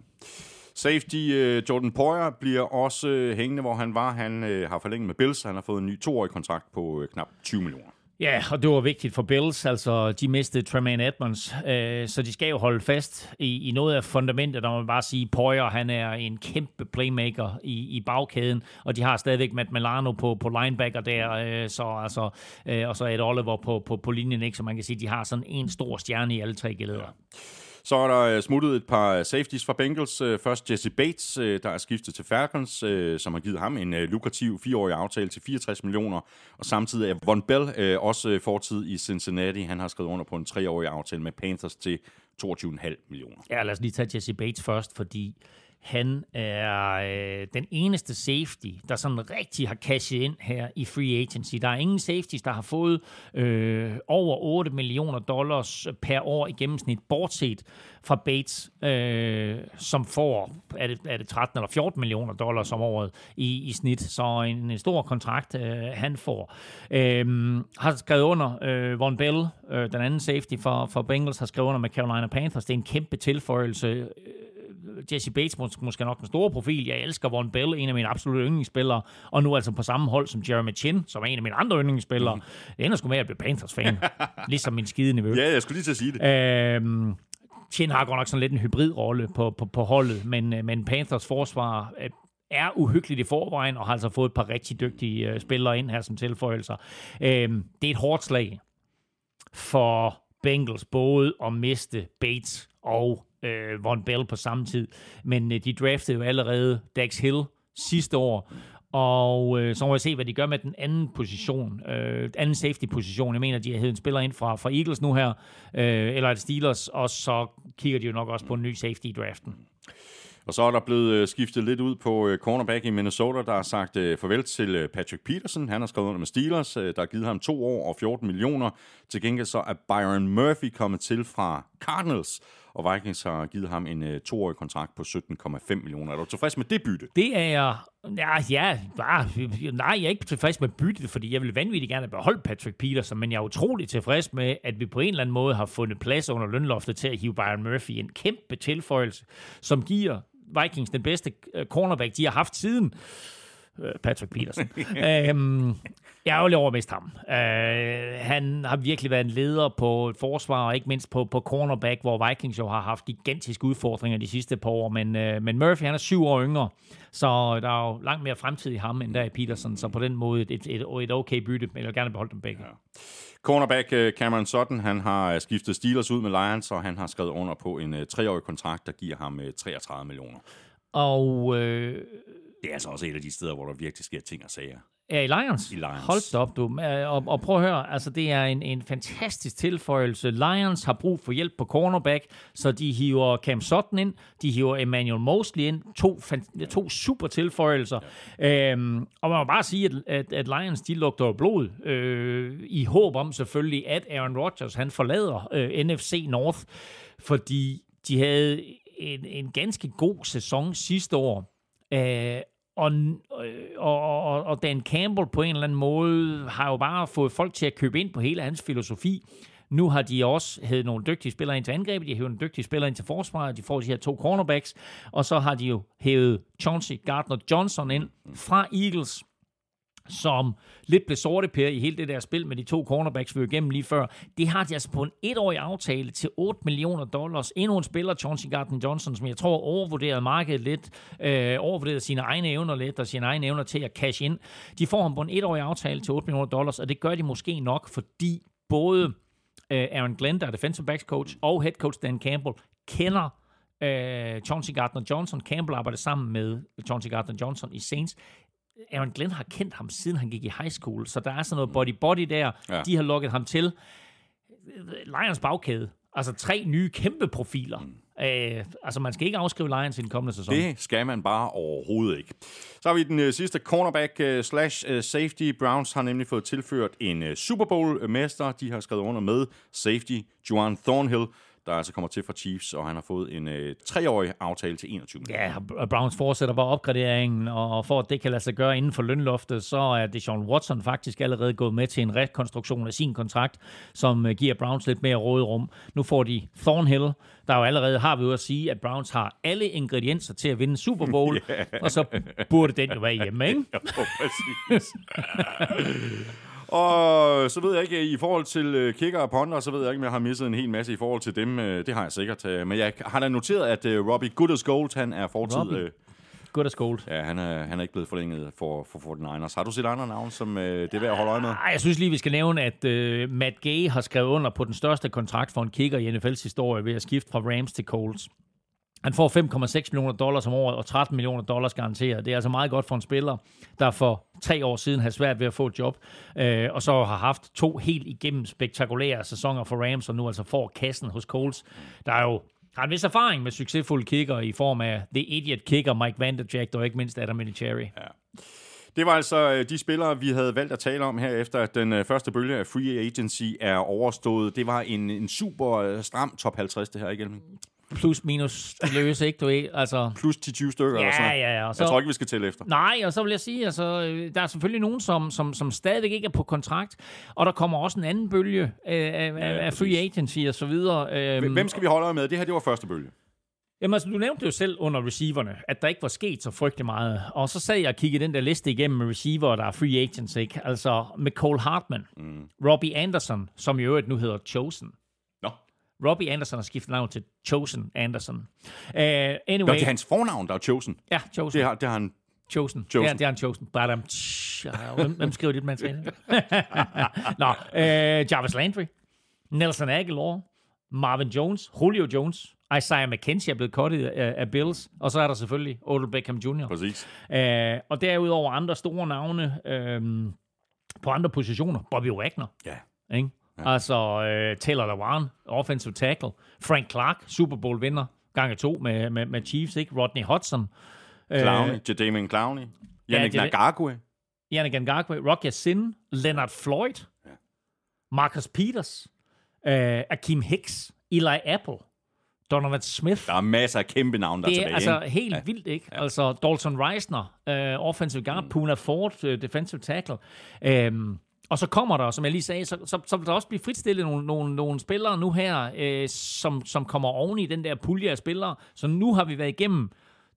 Safety øh, Jordan Poyer bliver også øh, hængende, hvor han var. Han øh, har forlænget med Bills. Han har fået en ny toårig kontrakt på knap 20 millioner. Ja, og det var vigtigt for Bills. Altså, de mistede Tremaine Edmonds, øh, så de skal jo holde fast i, i noget af fundamentet. Der må man bare sige, Poyer, han er en kæmpe playmaker i, i bagkæden, og de har stadigvæk Matt Milano på, på linebacker der, øh, så, altså, øh, og så Ed Oliver på, på, på linjen, ikke? så man kan sige, de har sådan en stor stjerne i alle tre geleder. Ja. Så er der øh, smuttet et par øh, safeties fra Bengals. Øh, først Jesse Bates, der er skiftet til Falcons, som har givet ham en lukrativ fireårig aftale til 64 millioner. Og samtidig er Von Bell også fortid i Cincinnati. Han har skrevet under på en treårig aftale med Panthers til 22,5 millioner. Ja, lad os lige tage Jesse Bates først, fordi han er øh, den eneste safety, der sådan rigtig har cashet ind her i free agency. Der er ingen safeties, der har fået øh, over 8 millioner dollars per år i gennemsnit, bortset fra Bates, øh, som får er det, er det 13 eller 14 millioner dollars om året i, i snit. Så en, en stor kontrakt, øh, han får. Øh, har skrevet under øh, Von Bell, øh, den anden safety for, for Bengals, har skrevet under med Carolina Panthers. Det er en kæmpe tilføjelse. Øh, Jesse Bates mås- måske nok den store profil. Jeg elsker Von Bell, en af mine absolutte yndlingsspillere, og nu altså på samme hold som Jeremy Chin, som er en af mine andre yndlingsspillere. Mm. Det ender sgu med at blive Panthers-fan, ligesom min skide nevø. Ja, jeg skulle lige til at sige det. Øhm, Chin har godt nok sådan lidt en hybridrolle på, på, på holdet, men, øh, men Panthers forsvar øh, er uhyggeligt i forvejen, og har altså fået et par rigtig dygtige øh, spillere ind her som tilføjelser. Øhm, det er et hårdt slag for Bengals både at miste Bates og øh, Von Bell på samme tid. Men øh, de draftede jo allerede Dax Hill sidste år, og øh, så må vi se, hvad de gør med den anden position, øh, anden safety-position. Jeg mener, de har hævet en spiller ind fra, fra Eagles nu her, øh, eller et Steelers, og så kigger de jo nok også på en ny safety i draften. Og så er der blevet øh, skiftet lidt ud på øh, cornerback i Minnesota, der har sagt øh, farvel til Patrick Peterson. Han har skrevet under med Steelers, der har givet ham to år og 14 millioner. Til gengæld så er Byron Murphy kommet til fra Cardinals, og Vikings har givet ham en øh, toårig kontrakt på 17,5 millioner. Er du tilfreds med det bytte? Det er jeg... Ja, ja nej, jeg er ikke tilfreds med byttet, fordi jeg vil vanvittigt gerne beholde Patrick Peterson, men jeg er utrolig tilfreds med, at vi på en eller anden måde har fundet plads under lønloftet til at hive Byron Murphy. En kæmpe tilføjelse, som giver Vikings den bedste øh, cornerback, de har haft siden Patrick Peterson. øhm, jeg er ærgerlig over miste ham. Øh, han har virkelig været en leder på et forsvar, og ikke mindst på, på cornerback, hvor Vikings jo har haft gigantiske udfordringer de sidste par år. Men, øh, men Murphy, han er syv år yngre, så der er jo langt mere fremtid i ham, end der i Peterson. Så på den måde et, et, et okay bytte, men jeg vil gerne beholde dem begge. Ja. Cornerback øh, Cameron Sutton, han har øh, skiftet Steelers ud med Lions, og han har skrevet under på en treårig kontrakt, der giver ham uh, 33 millioner. Og øh, Det er altså også et af de steder, hvor der virkelig sker ting og sager. Ja, i Lions. I Lions. Hold da op, du. Øh, Og, og prøv at høre, altså det er en, en fantastisk tilføjelse. Lions har brug for hjælp på cornerback, så de hiver Cam Sutton ind, de hiver Emmanuel Mosley ind. To, to super tilføjelser. Ja. Øhm, og man må bare sige, at, at, at Lions, de lugter blod, øh, i håb om selvfølgelig, at Aaron Rodgers, han forlader øh, NFC North, fordi de havde en, en ganske god sæson sidste år. Øh, øh, og, og, og, og Dan Campbell på en eller anden måde har jo bare fået folk til at købe ind på hele hans filosofi. Nu har de også hævet nogle dygtige spillere ind til angrebet, de har hævet nogle dygtige spillere ind til forsvaret, de får de her to cornerbacks, og så har de jo hævet Chauncey Gardner-Johnson ind fra Eagles, som lidt blev sorte per i hele det der spil med de to cornerbacks, vi var igennem lige før. Det har de altså på en etårig aftale til 8 millioner dollars. Endnu en spiller, Chauncey Gardner-Johnson, som jeg tror overvurderede markedet lidt, øh, overvurderede sine egne evner lidt, og sine egne evner til at cash ind. De får ham på en etårig aftale til 8 millioner dollars, og det gør de måske nok, fordi både øh, Aaron Glenn, der er defensive backs coach, og head coach Dan Campbell, kender øh, Chauncey Gardner-Johnson. Campbell arbejder sammen med Chauncey Gardner-Johnson i Saints. Aaron Glenn har kendt ham, siden han gik i high school, så der er sådan noget body-body der. Ja. De har lukket ham til. Lions bagkæde. Altså tre nye kæmpe profiler. Mm. Øh, altså man skal ikke afskrive Lions i den kommende sæson. Det skal man bare overhovedet ikke. Så har vi den øh, sidste cornerback øh, slash øh, safety. Browns har nemlig fået tilført en øh, Super Bowl-mester. De har skrevet under med safety Juan Thornhill, der altså kommer til fra Chiefs, og han har fået en øh, treårig aftale til 21 millioner. Ja, Browns fortsætter bare opgraderingen, og for at det kan lade sig gøre inden for lønloftet, så er Deshaun Watson faktisk allerede gået med til en rekonstruktion af sin kontrakt, som øh, giver Browns lidt mere råderum. Nu får de Thornhill, der jo allerede har vi jo at sige, at Browns har alle ingredienser til at vinde Super Bowl, yeah. og så burde den jo være hjemme, ikke? Jo, præcis. Og så ved jeg ikke, i forhold til øh, kicker og ponder, så ved jeg ikke, om jeg har misset en hel masse i forhold til dem. Øh, Det har jeg sikkert. øh, Men jeg har da noteret, at øh, Robbie Gooders-Gold, han er fortid... Robbie. øh, Good as gold. Ja, han er, han er ikke blevet forlænget for, for 49ers. Har du set andre navn, som øh, det er værd at holde øje med? Ej, jeg synes lige, vi skal nævne, at uh, Matt Gay har skrevet under på den største kontrakt for en kicker i NFL's historie ved at skifte fra Rams til Colts. Han får 5,6 millioner dollars om året og 13 millioner dollars garanteret. Det er altså meget godt for en spiller, der for tre år siden havde svært ved at få et job, øh, og så har haft to helt igennem spektakulære sæsoner for Rams, og nu altså får kassen hos Colts. Der er jo Har en vis erfaring med succesfulde kicker i form af The Idiot Kicker, Mike Vanderjack, og ikke mindst Adam Vinatieri. Ja. Det var altså øh, de spillere, vi havde valgt at tale om her, efter at den øh, første bølge af free agency er overstået. Det var en, en super øh, stram top 50, det her, ikke Elming? Plus minus løse, ikke du ved? Altså, Plus 10-20 stykker eller sådan ja, ja, ja. Og så, Jeg tror ikke, vi skal tælle efter. Nej, og så vil jeg sige, altså, øh, der er selvfølgelig nogen, som, som, som stadigvæk ikke er på kontrakt, og der kommer også en anden bølge øh, af, Ja, af, free agency og så videre. Øhm, Hvem skal vi holde øje med? Det her, det var første bølge. Jamen altså, du nævnte jo selv under receiverne, at der ikke var sket så frygtelig meget. Og så sad jeg og kiggede den der liste igennem med receiver, der er free agents, ikke? Altså, med Cole Hartman, mm. Robbie Anderson, som i øvrigt nu hedder Chosen. Robbie Anderson har skiftet navn til Chosen Anderson. Uh, anyway, Nå, det er hans fornavn, der er chosen. ja, Chosen. Det har, det har han... Chosen. Chosen. Ja, det er en Chosen. Badam. Hvem, hvem skriver dit materiale? Nå, øh, Jarvis Landry, Nelson Aguilar, Marvin Jones, Julio Jones, Isaiah McKenzie er blevet cuttet af, af Bills, og så er der selvfølgelig Odell Beckham Jr. Præcis. Øh, og derudover andre store navne øh, på andre positioner. Bobby Wagner, Ja. ikke? Ja. Altså øh, Taylor Lewan, offensive tackle. Frank Clark, Super Bowl vinder, gange to med, med, med Chiefs, ikke? Rodney Hudson. Clowney, Øh, Jadameon Clowney. Yannick det. Ngakwe. Yannick Ngakwe, Rocky Sin, Leonard Floyd, ja. Marcus Peters, øh, Akeem Hicks, Eli Apple, Donovan Smith. Der er masser af kæmpe navne, der er Det er tilbage. altså ikke? helt ja. vildt, ikke? Ja. Altså Dalton Reisner, øh, offensive guard, mm. Puna Ford, øh, defensive tackle. Øhm, og så kommer der, som jeg lige sagde, så, så, så vil der også blive fritstillet nogle, nogle, nogle spillere nu her, øh, som, som kommer oven i den der pulje af spillere. Så nu har vi været igennem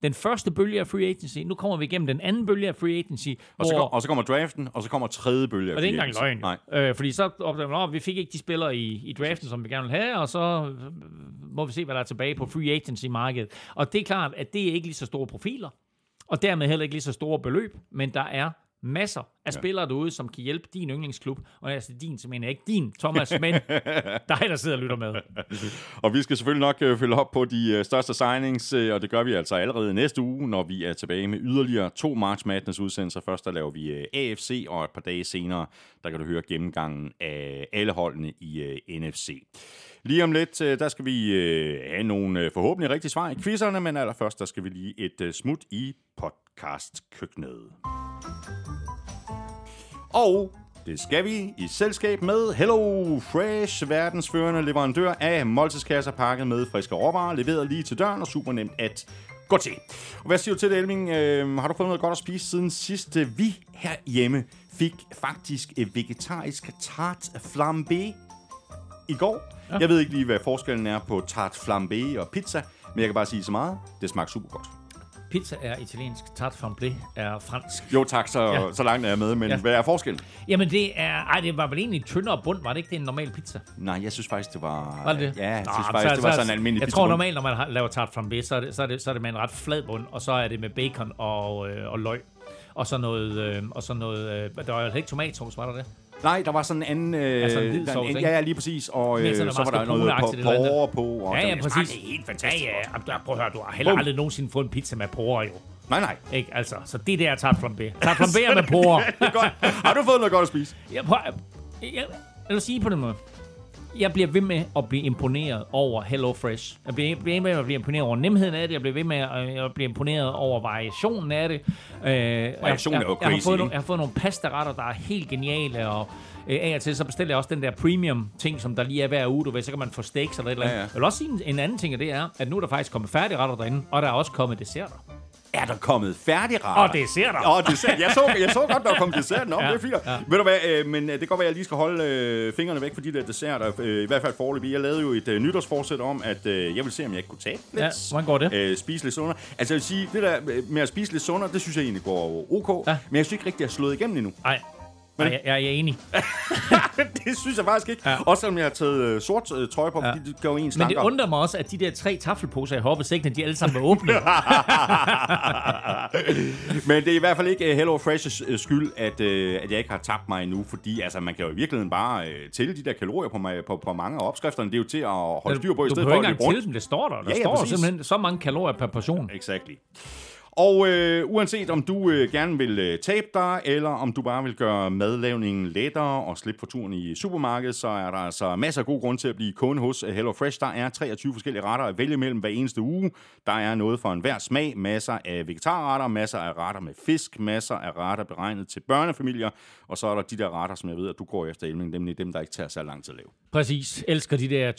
den første bølge af free agency. Nu kommer vi igennem den anden bølge af free agency. Og så, kom, og så kommer draften, og så kommer tredje bølge af og det er ikke free engang agency. løgn. Nej. Øh, fordi så opdager man, at vi fik ikke de spillere i, i draften, som vi gerne vil have, og så øh, må vi se, hvad der er tilbage på free agency-markedet. Og det er klart, at det er ikke lige så store profiler, og dermed heller ikke lige så store beløb, men der er masser af ja. spillere derude, som kan hjælpe din yndlingsklub. Og altså din, så mener jeg ikke din, Thomas, men dig, der sidder og lytter med. Og vi skal selvfølgelig nok øh, følge op på de øh, største signings, øh, og det gør vi altså allerede næste uge, når vi er tilbage med yderligere to March Madness udsendelser. Først der laver vi øh, AFC, og et par dage senere, der kan du høre gennemgangen af alle holdene i øh, NFC. Lige om lidt, der skal vi øh, have nogle øh, forhåbentlig rigtige svar i quizzerne, men allerførst, der skal vi lige et øh, smut i podcastkøkkenet. Og det skal vi i selskab med Hello Fresh, verdens førende leverandør af måltidskasser pakket med friske råvarer, leveret lige til døren og super nemt at gå til. Og hvad siger du til det, Elming? Øh, har du fået noget godt at spise siden sidst? Øh, Vi herhjemme fik faktisk et vegetarisk tart flambé i går. Ja. Jeg ved ikke lige, hvad forskellen er på tart flambé og pizza, men jeg kan bare sige så meget. Det smagte super godt. Pizza er italiensk, tarte flambé er fransk. Jo tak, så, ja. Så langt er jeg med, men ja. Hvad er forskellen? Jamen det er, ej, det var vel egentlig tyndere bund, var det ikke det en normal pizza? Nej, jeg synes faktisk, det var... Var det det? Ja, jeg Nå, synes så- faktisk, det var så- sådan en almindelig Jeg pizza. tror normalt, når man laver tart flambé, så er det, så er det, så er det med en ret flad bund, og så er det med bacon og, øh, og løg. Og så noget, øh, og så noget øh, der var jo ikke tomatsauce, var der det? Nej, der var sådan en anden... Øh, sådan en hvid der- sauce, ja, ikke? ja, lige præcis. Og øh, så var der noget på, porre på. Og Ja, ja, det præcis. smagte helt fantastisk Ja, ja. Prøv at høre, du har heller aldrig nogensinde fået en pizza med porre, jo. Nej, nej. Ikke? Altså, så det der er tart flambé. Tart flambé er med porre. Det er godt. Har du fået noget godt at spise? Jeg, prøv, jeg, jeg, jeg vil sige på den måde. Jeg bliver ved med at blive imponeret over Hello Fresh. Jeg bliver ved med at blive imponeret over nemheden af det. Jeg bliver ved med at jeg bliver imponeret over variationen af det. Øh, jeg, Variationen er jo jeg, jeg, har crazy, fået nogle, jeg har fået nogle pastaretter, der er helt geniale, og øh, af og til så bestiller jeg også den der premium ting, som der lige er hver uge, du ved, så kan man få steaks eller et eller andet. Ja, ja. Jeg vil også sige en, en anden ting, og det er, at nu er der faktisk kommet færdigretter derinde, og der er også kommet desserter. Er der kommet færdigretter? Og desserter! Og dessert. Jeg så, jeg så godt, der kom dessert. Nå, ja, det er fint. Ja. Ved du hvad, øh, men øh, det kan godt være, at jeg lige skal holde øh, fingrene væk for de der desserter. Øh, I hvert fald foreløbig. Jeg lavede jo et øh, nytårsforsæt om, at øh, jeg vil se, om jeg ikke kunne tabe lidt. Ja, hvordan går det? Øh, spise lidt sundere. Altså jeg vil sige, det der øh, med at spise lidt sundere, det synes jeg egentlig går ok. Ja. Men jeg synes ikke rigtig, at jeg er slået igennem endnu. Nej, Nej, jeg, jeg er enig. det synes jeg faktisk ikke. Ja. Også selvom jeg har taget øh, sort øh, trøje på, Ja. fordi det gør jo en Men det slankere. undrer mig også, at de der tre taffelposer i hoppesækkene, de alle sammen er åbne. Men det er i hvert fald ikke uh, Hello Fresh's uh, skyld, at, uh, at jeg ikke har tabt mig endnu, fordi altså, man kan jo i virkeligheden bare uh, tælle de der kalorier på, mig, på, på mange af opskrifterne. Det er jo til at holde styr på, i du stedet for ikke at engang løbe rundt. til dem, det står der. Der Ja, ja, står præcis. simpelthen så mange kalorier per portion. Exactly. Og øh, uanset om du øh, gerne vil øh, tabe dig, eller om du bare vil gøre madlavningen lettere og slippe for turen i supermarkedet, så er der altså masser af god grund til at blive kunde hos øh, HelloFresh. Der er 23 forskellige retter at vælge mellem hver eneste uge. Der er noget for enhver smag, masser af vegetarretter, masser af retter med fisk, masser af retter beregnet til børnefamilier, og så er der de der retter, som jeg ved, at du går efter, Elming, nemlig dem, der ikke tager så lang tid at lave. Præcis. Elsker de der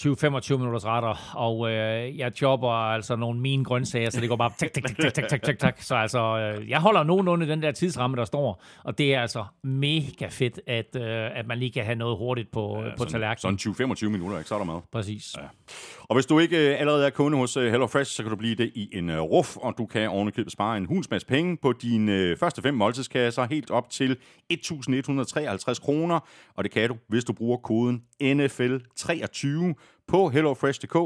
20-25 minutters retter, og øh, jeg chopper altså nogle mine grøntsager, så det går bare tak, tak, tak, tak, tak, tak, tak, tak. Så altså, øh, jeg holder nogenlunde den der tidsramme, der står, og det er altså mega fedt, at, øh, at man lige kan have noget hurtigt på, ja, på tallerkenen. Sådan 20-25 minutter, ikke? Så er der mad. Præcis. Ja. Og hvis du ikke øh, allerede er kunde hos øh, HelloFresh, så kan du blive det i en øh, ruf, og du kan ovenikøbet spare en hunds masse penge på dine første fem måltidskasser, helt op til 1.153 kroner. Og det kan du, hvis du bruger koden NFL23 på hellofresh.dk.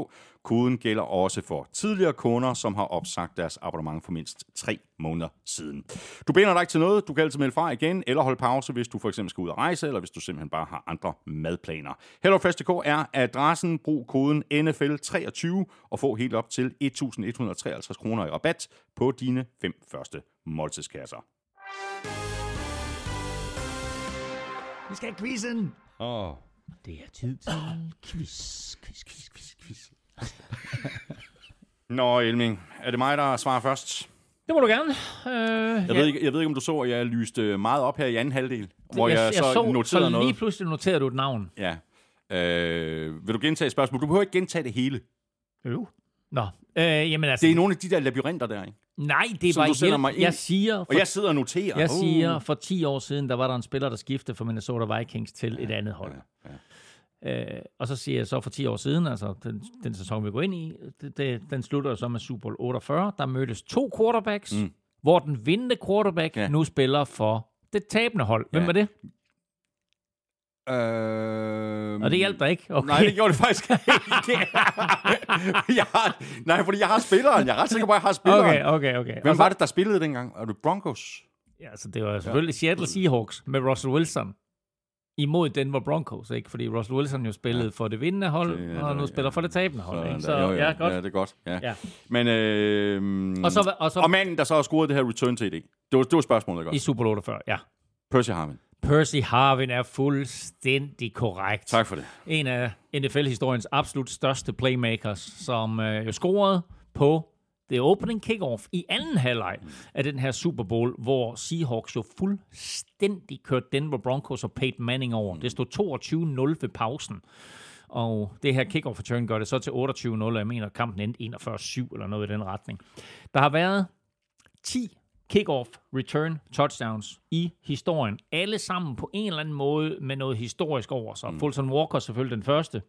Koden gælder også for tidligere kunder, som har opsagt deres abonnement for mindst tre måneder siden. Du binder dig ikke til noget. Du kan altid melde fra igen, eller holde pause, hvis du for eksempel skal ud og rejse, eller hvis du simpelthen bare har andre madplaner. HelloFresh.dk er adressen. Brug koden NFL23 og få helt op til 1.153 kroner i rabat på dine fem første måltidskasser. Vi skal have quizzen. Åh, oh. Det er tid til quiz, quiz, quiz, quiz, quiz. Nå, Elming, er det mig, der svarer først? Det må du gerne. Øh, Jeg, ved ikke, jeg ved ikke, om du så, at jeg lyste meget op her i anden halvdel, hvor jeg, så, så noterede så noget. lige pludselig noterede du et navn. Ja. Øh, vil du gentage spørgsmålet? Du behøver ikke gentage det hele. Jo. Nå, øh, jamen altså... Det er nogle af de der labyrinter der, ikke? Nej, det er sender hjælp. mig ind. Jeg siger, for, Og jeg sidder og noterer. jeg Uh. siger, for 10 år siden, der var der en spiller, der skiftede fra Minnesota Vikings til et andet hold. Øh, og så siger jeg så for 10 år siden, altså den, den sæson, vi går ind i, det, det, den slutter så med Super Bowl 48. Der mødtes to quarterbacks, mm. hvor den vindende quarterback Ja. ja. nu spiller for det tabende hold. Hvem Ja. var det? Øh, Og det hjalp dig ikke? Okay. Nej, det gjorde det faktisk ikke. jeg har, nej, fordi jeg har spilleren. Jeg er ret sikker på, at jeg har spilleren. Okay, okay, okay. Hvem var det, der spillede dengang? Er det Broncos? Ja, altså det var selvfølgelig Seattle Seahawks med Russell Wilson imod Denver Broncos, ikke? Fordi Russell Wilson jo spillede ja. for det vindende hold, Det- det, og nu ja, spiller for det tabende hold. Ikke? Så, jo, jo. ja, godt. Ja, det er godt. Ja. Ja. Men, øh, Og så- og så- og manden, der så har scoret det her return TD. Det var, det var spørgsmålet, ikke I? Super Bowl 48, ja. Percy Harvin. Percy Harvin er fuldstændig korrekt. Tak for det. En af NFL-historiens absolut største playmakers, som øh, jo scorede på det opening kickoff i anden halvleg af den her Super Bowl, hvor Seahawks jo fuldstændig kørte Denver Broncos og Peyton Manning over. Det stod 22-0 ved pausen. Og det her kickoff return gør det så til 28-0, og jeg mener, kampen endte 41-7 eller noget i den retning. Der har været 10 kickoff return touchdowns i historien. Alle sammen på en eller anden måde med noget historisk over sig. Mm. Fulton Walker selvfølgelig den første.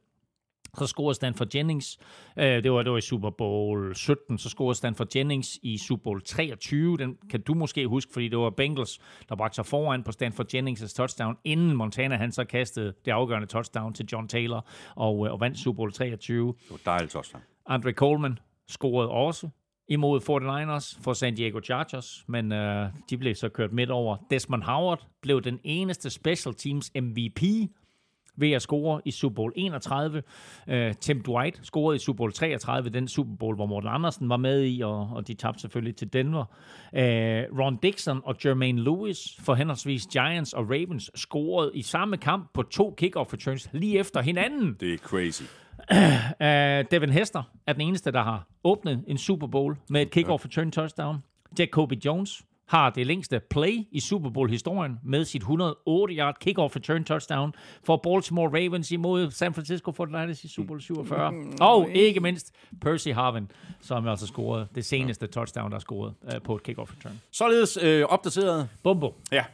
Så scorede Stanford Jennings, øh, det, var, det var i Super Bowl 17, så scorede Stanford Jennings i Super Bowl 23. Den kan du måske huske, fordi det var Bengals, der bragte sig foran på Stanford Jennings' touchdown, inden Montana han så kastede det afgørende touchdown til John Taylor og, øh, og vandt Super Bowl 23. Det var dejligt touchdown. Andre Coleman scorede også imod 49ers for San Diego Chargers, men øh, de blev så kørt midt over. Desmond Howard blev den eneste special teams MVP ved at score i Super Bowl 31. Øh, Tim Dwight scorede i Super Bowl 33, den Super Bowl, hvor Morten Andersen var med i, og, og de tabte selvfølgelig til Denver. Øh, Ron Dixon og Jermaine Lewis for henholdsvis Giants og Ravens scorede i samme kamp på to kickoff returns lige efter hinanden. Det er crazy. Uh, Devin Hester er den eneste, der har åbnet en Super Bowl med et kick-off return touchdown. Jacoby Jones har det længste play i Super Bowl-historien med sit 108-yard kick-off return touchdown for Baltimore Ravens imod San Francisco 49ers i Super Bowl 47. Og ikke mindst Percy Harvin, som altså scorede det seneste touchdown, der er scoret uh, på et kick-off return. Således øh, opdateret. Bumbo. Ja.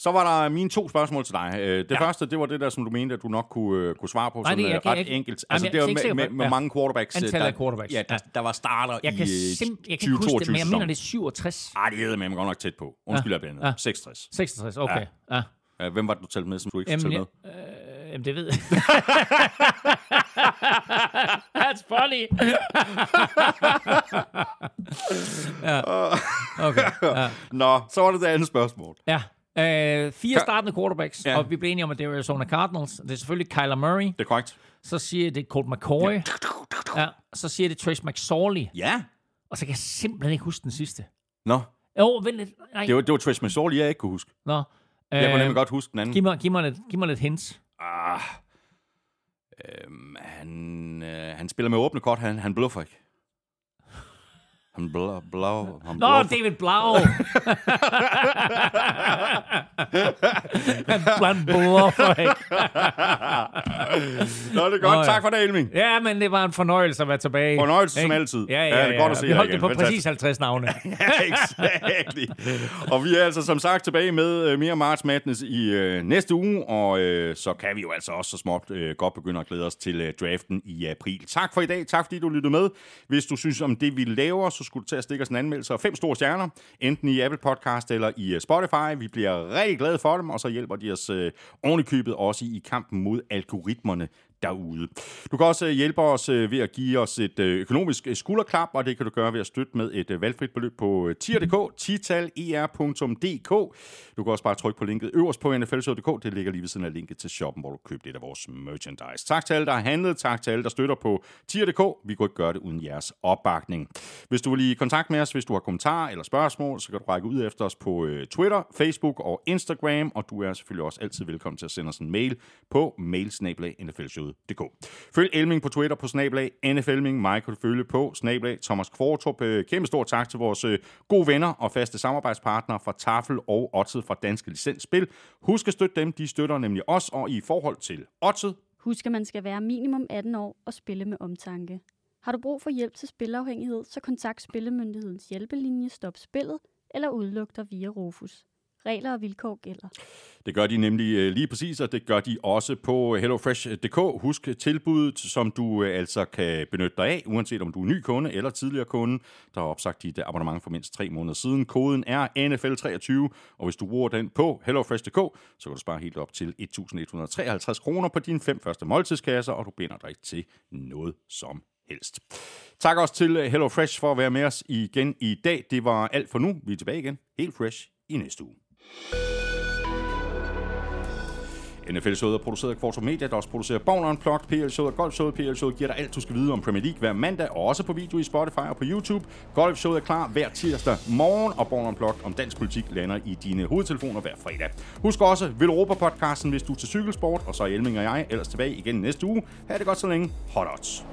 Så var der mine to spørgsmål til dig. Øh, Det Ja. første, det var det der, som du mente, at du nok kunne, øh, kunne svare på Nej, sådan det- øh, jeg kan- ret jeg enkelt. Jamen, Altså, jeg det er var med, med, med ja. mange quarterbacks. Antallet der, af quarterbacks. Ja, der, der var starter Jeg kan, i sim- jeg kan ikke huske det, 2022 men jeg mener, det er sæsonen. 67. Ej, det hedder med, godt nok tæt på. Undskyld, jeg blandet. Ja. 66. 66, okay. Ja. ja. Hvem var det, du talte med, som du ikke Jamen, talte jeg, med? øh, jamen, det ved jeg. That's funny. ja. Okay. Ja. Nå, så var det det andet spørgsmål. ja. Øh, fire startende quarterbacks, Ja. og vi blev enige om, at det var Arizona Cardinals. Det er selvfølgelig Kyler Murray. Det er korrekt. Så siger det er Colt McCoy. Ja. ja. Så siger det er Trace McSorley. Ja. Og så kan jeg simpelthen ikke huske den sidste. Nå, Jo, vent lidt. Nej. det var, det var Trish McSorley, jeg ikke kunne huske. Nå. Jeg kunne Øh, nemlig godt huske den anden. Giv mig, giv mig, lidt, giv mig lidt hints. Ah, øhm, han, øh, han spiller med åbne kort, han, han bluffer ikke. Han blå, blå, han Nå, bluffer. David Blau. Han blandt bluffer ikke. Nå, det er godt. Nå, ja. Tak for det, Elming. Ja, men det var en fornøjelse at være tilbage. Fornøjelse som Ikke? altid. Ja, ja, Ja, ja. det er godt at se Vi holdt det på Fantastisk. præcis 50 navne. exactly. og vi er altså som sagt tilbage med øh, mere March Madness i øh, næste uge, og øh, så kan vi jo altså også så småt øh, godt begynde at glæde os til øh, draften i april. Tak for i dag. Tak fordi du lyttede med. Hvis du synes om det, vi laver, så skulle du til at stikke os en anmeldelse og fem store stjerner, enten i Apple Podcast eller i øh, Spotify. Vi bliver rigtig glade for dem, og så hjælper de os øh, ovenikøbet også i kampen mod algoritmerne derude. Du kan også øh, hjælpe os øh, ved at give os et øh, økonomisk skulderklap, og det kan du gøre ved at støtte med et valgfrit beløb på tier.dk, titaler.dk. Du kan også bare trykke på linket øverst på nflshow.dk. Det ligger lige ved siden af linket til shoppen, hvor du køber lidt af vores merchandise. Tak til alle, der har handlet. Tak til alle, der støtter på tier.dk. Vi kunne ikke gøre det uden jeres opbakning. Hvis du vil i kontakt med os, hvis du har kommentarer eller spørgsmål, så kan du række ud efter os på Twitter, Facebook og Instagram, og du er selvfølgelig også altid velkommen til at sende os en mail på mailsnablag.nflshowet.dk. Følg Elming på Twitter på snablag NFLming. Mig kan du følge på snablag Thomas Kvartrup. Kæmpe stor tak til vores gode venner og faste samarbejdspartnere fra Tafel og Otted fra Danske Licensspil. Husk at støtte dem, de støtter nemlig os, og i forhold til Otted, Husk, at man skal være minimum 18 år og spille med omtanke. Har du brug for hjælp til spilafhængighed, så kontakt Spillemyndighedens hjælpelinje Stop Spillet eller udluk dig via Rufus. Regler og vilkår gælder. Det gør de nemlig øh, lige præcis, og det gør de også på øh, hellofresh.dk. Husk tilbuddet, som du øh, altså kan benytte dig af, uanset om du er ny kunde eller tidligere kunde, der har opsagt dit abonnement for mindst tre måneder siden. Koden er NFL23, og hvis du bruger den på hellofresh.dk, så kan du spare helt op til 1.153 kroner på dine fem første måltidskasser, og du binder dig ikke til noget som helst. Tak også til HelloFresh for at være med os igen i dag. Det var alt for nu. Vi er tilbage igen helt fresh i næste uge. NFL Showet er produceret af Kvartrup Media, der også producerer Born Unplugged, PL Showet og Golf Showet. PL Showet giver dig alt, du skal vide om Premier League hver mandag, og også på video i Spotify og på YouTube. Golf Showet er klar hver tirsdag morgen, og Born Unplugged om dansk politik lander i dine hovedtelefoner hver fredag. Husk også Vil Europa-podcasten, hvis du er til cykelsport, og så er Elming og jeg ellers tilbage igen næste uge. Ha' det godt så længe. Hot odds.